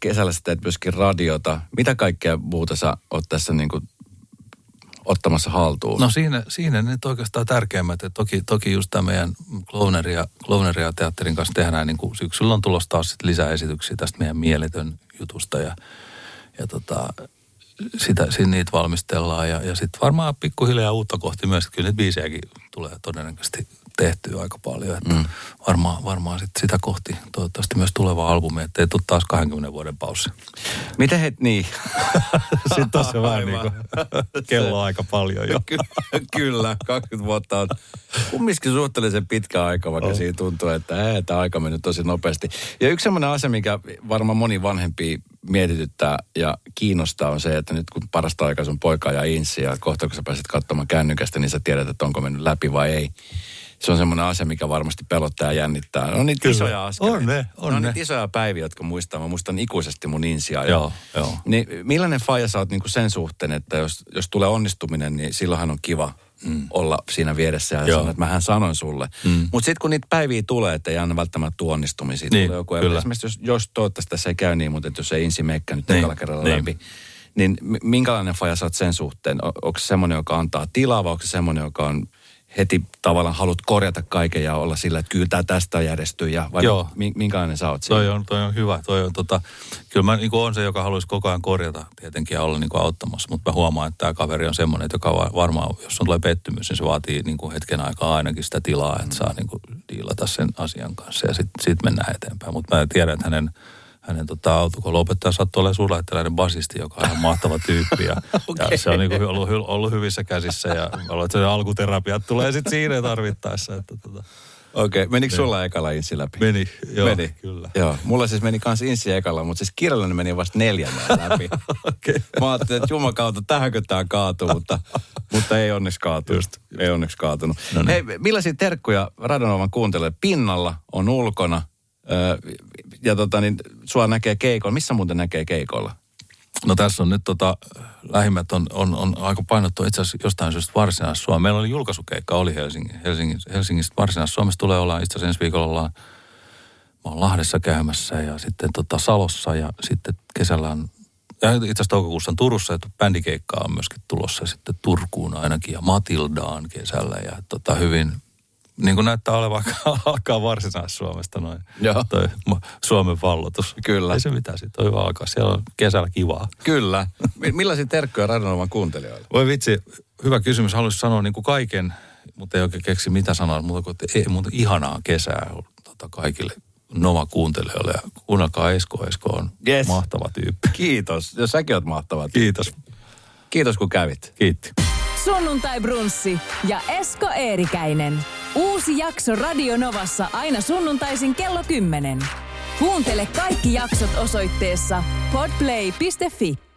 kesällä sitten myöskin radiota. Mitä kaikkea muuta sä oot tässä niin kuin ottamassa haltuun? No siinä, siinä nyt oikeastaan tärkeimmät, että toki, toki just tämä meidän Clowneria, Clowneria teatterin kanssa tehdään, niin kuin syksyllä on tulossa taas sit lisää esityksiä tästä meidän mieletön jutusta ja, ja tota, sitä, niitä valmistellaan ja, ja sitten varmaan pikkuhiljaa uutta kohti myös, kyllä niitä biisejäkin tulee todennäköisesti tehtyä aika paljon. Että mm. Varmaan, varmaan sit sitä kohti toivottavasti myös tuleva albumi, ettei tule taas 20 vuoden paussi. Miten he, niin. Sitten on se vähän niin kuin, kello on aika paljon jo. Kyllä, 20 vuotta on kumminkin suhteellisen pitkä aika, vaikka oh. siinä tuntuu, että tämä aika mennyt tosi nopeasti. Ja yksi sellainen asia, mikä varmaan moni vanhempi mietityttää ja kiinnostaa on se, että nyt kun parasta aikaa sun poika ja insi ja kohta kun sä pääset katsomaan kännykästä, niin sä tiedät, että onko mennyt läpi vai ei se on semmoinen asia, mikä varmasti pelottaa ja jännittää. No niitä Kyllä. isoja askeleita. On ne, on no, ne. niitä isoja päiviä, jotka muistaa. Mä muistan ikuisesti mun insia. Joo, joo. Niin millainen faija sä oot niinku sen suhteen, että jos, jos tulee onnistuminen, niin silloinhan on kiva mm. olla siinä vieressä ja sanoa, että mähän sanoin sulle. Mm. Mutta sitten kun niitä päiviä tulee, että ei aina välttämättä onnistumisia, niin, tulee joku kyllä. Esimerkiksi jos, jos toivottavasti tässä ei käy niin, mutta jos ei insi meikkä nyt niin. kerralla niin. läpi, niin minkälainen faija sä oot sen suhteen? onko se semmoinen, joka antaa tilaa vai onko se semmoinen, joka on heti tavallaan haluat korjata kaiken ja olla sillä, että kyllä tämä tästä järjestyy ja vai Joo. minkälainen sä oot siinä? Toi on, toi on hyvä. Toi on, tota, kyllä mä niin on se, joka haluaisi koko ajan korjata tietenkin ja olla niin auttamassa, mutta mä huomaan, että tämä kaveri on semmoinen, joka varmaan, jos on tulee pettymys, niin se vaatii niin kuin hetken aikaa ainakin sitä tilaa, että saa niin kuin diilata sen asian kanssa ja sitten sit mennään eteenpäin. Mutta mä tiedän, että hänen hänen tota, autokouluopettaja sattui olemaan suurlähettiläinen basisti, joka on ihan mahtava tyyppi. Ja, okay. ja se on niin ollut, ollut, hyvissä käsissä ja olen, että se alkuterapia tulee sitten siinä tarvittaessa. Että, tota. Okei, okay. menikö sulla ekalla insi läpi? Meni, joo, meni. kyllä. Joo, mulla siis meni kans insi ekalla, mutta siis kirjallinen meni vasta neljännen läpi. okay. Mä ajattelin, että jumakauta, tähänkö tää kaatuu, mutta, mutta ei onneksi kaatunut. Just. Ei onneksi kaatunut. No niin. Hei, millaisia terkkuja Radonovan kuuntelee? Pinnalla on ulkona, ja tota, niin, sua näkee keikolla. Missä muuten näkee keikolla? No tässä on nyt tota, lähimmät on, on, on aika painottu itse asiassa jostain syystä varsinais-Suomessa. Meillä oli julkaisukeikka, oli Helsingin, Helsingin, Helsingistä. Varsinais-Suomessa tulee olla itse asiassa ensi viikolla ollaan, mä oon Lahdessa käymässä ja sitten tota Salossa ja sitten kesällä on, ja itse asiassa toukokuussa on Turussa, että bändikeikkaa on myöskin tulossa sitten Turkuun ainakin ja Matildaan kesällä ja tota hyvin, niin kuin näyttää olevan, alkaa varsinais-Suomesta noin. Joo. Toi Suomen vallotus. Kyllä. Ei se mitään, siitä toi vaan alkaa. Siellä on kesällä kivaa. Kyllä. Millaisia terkkoja Radionovan kuuntelijoille? Voi vitsi, hyvä kysymys. Haluaisin sanoa niin kuin kaiken, mutta ei oikein keksi mitä sanoa, mutta kuin, ei, mutta ihanaa kesää tota, kaikille Nova kuuntelijoille. Ja kuunnelkaa Esko, Esko on yes. mahtava tyyppi. Kiitos. Ja säkin oot mahtava tyyppi. Kiitos. Kiitos kun kävit. Kiitti. Sunnuntai Brunssi ja Esko Eerikäinen. Uusi jakso Radio Novassa aina sunnuntaisin kello 10. Kuuntele kaikki jaksot osoitteessa podplay.fi.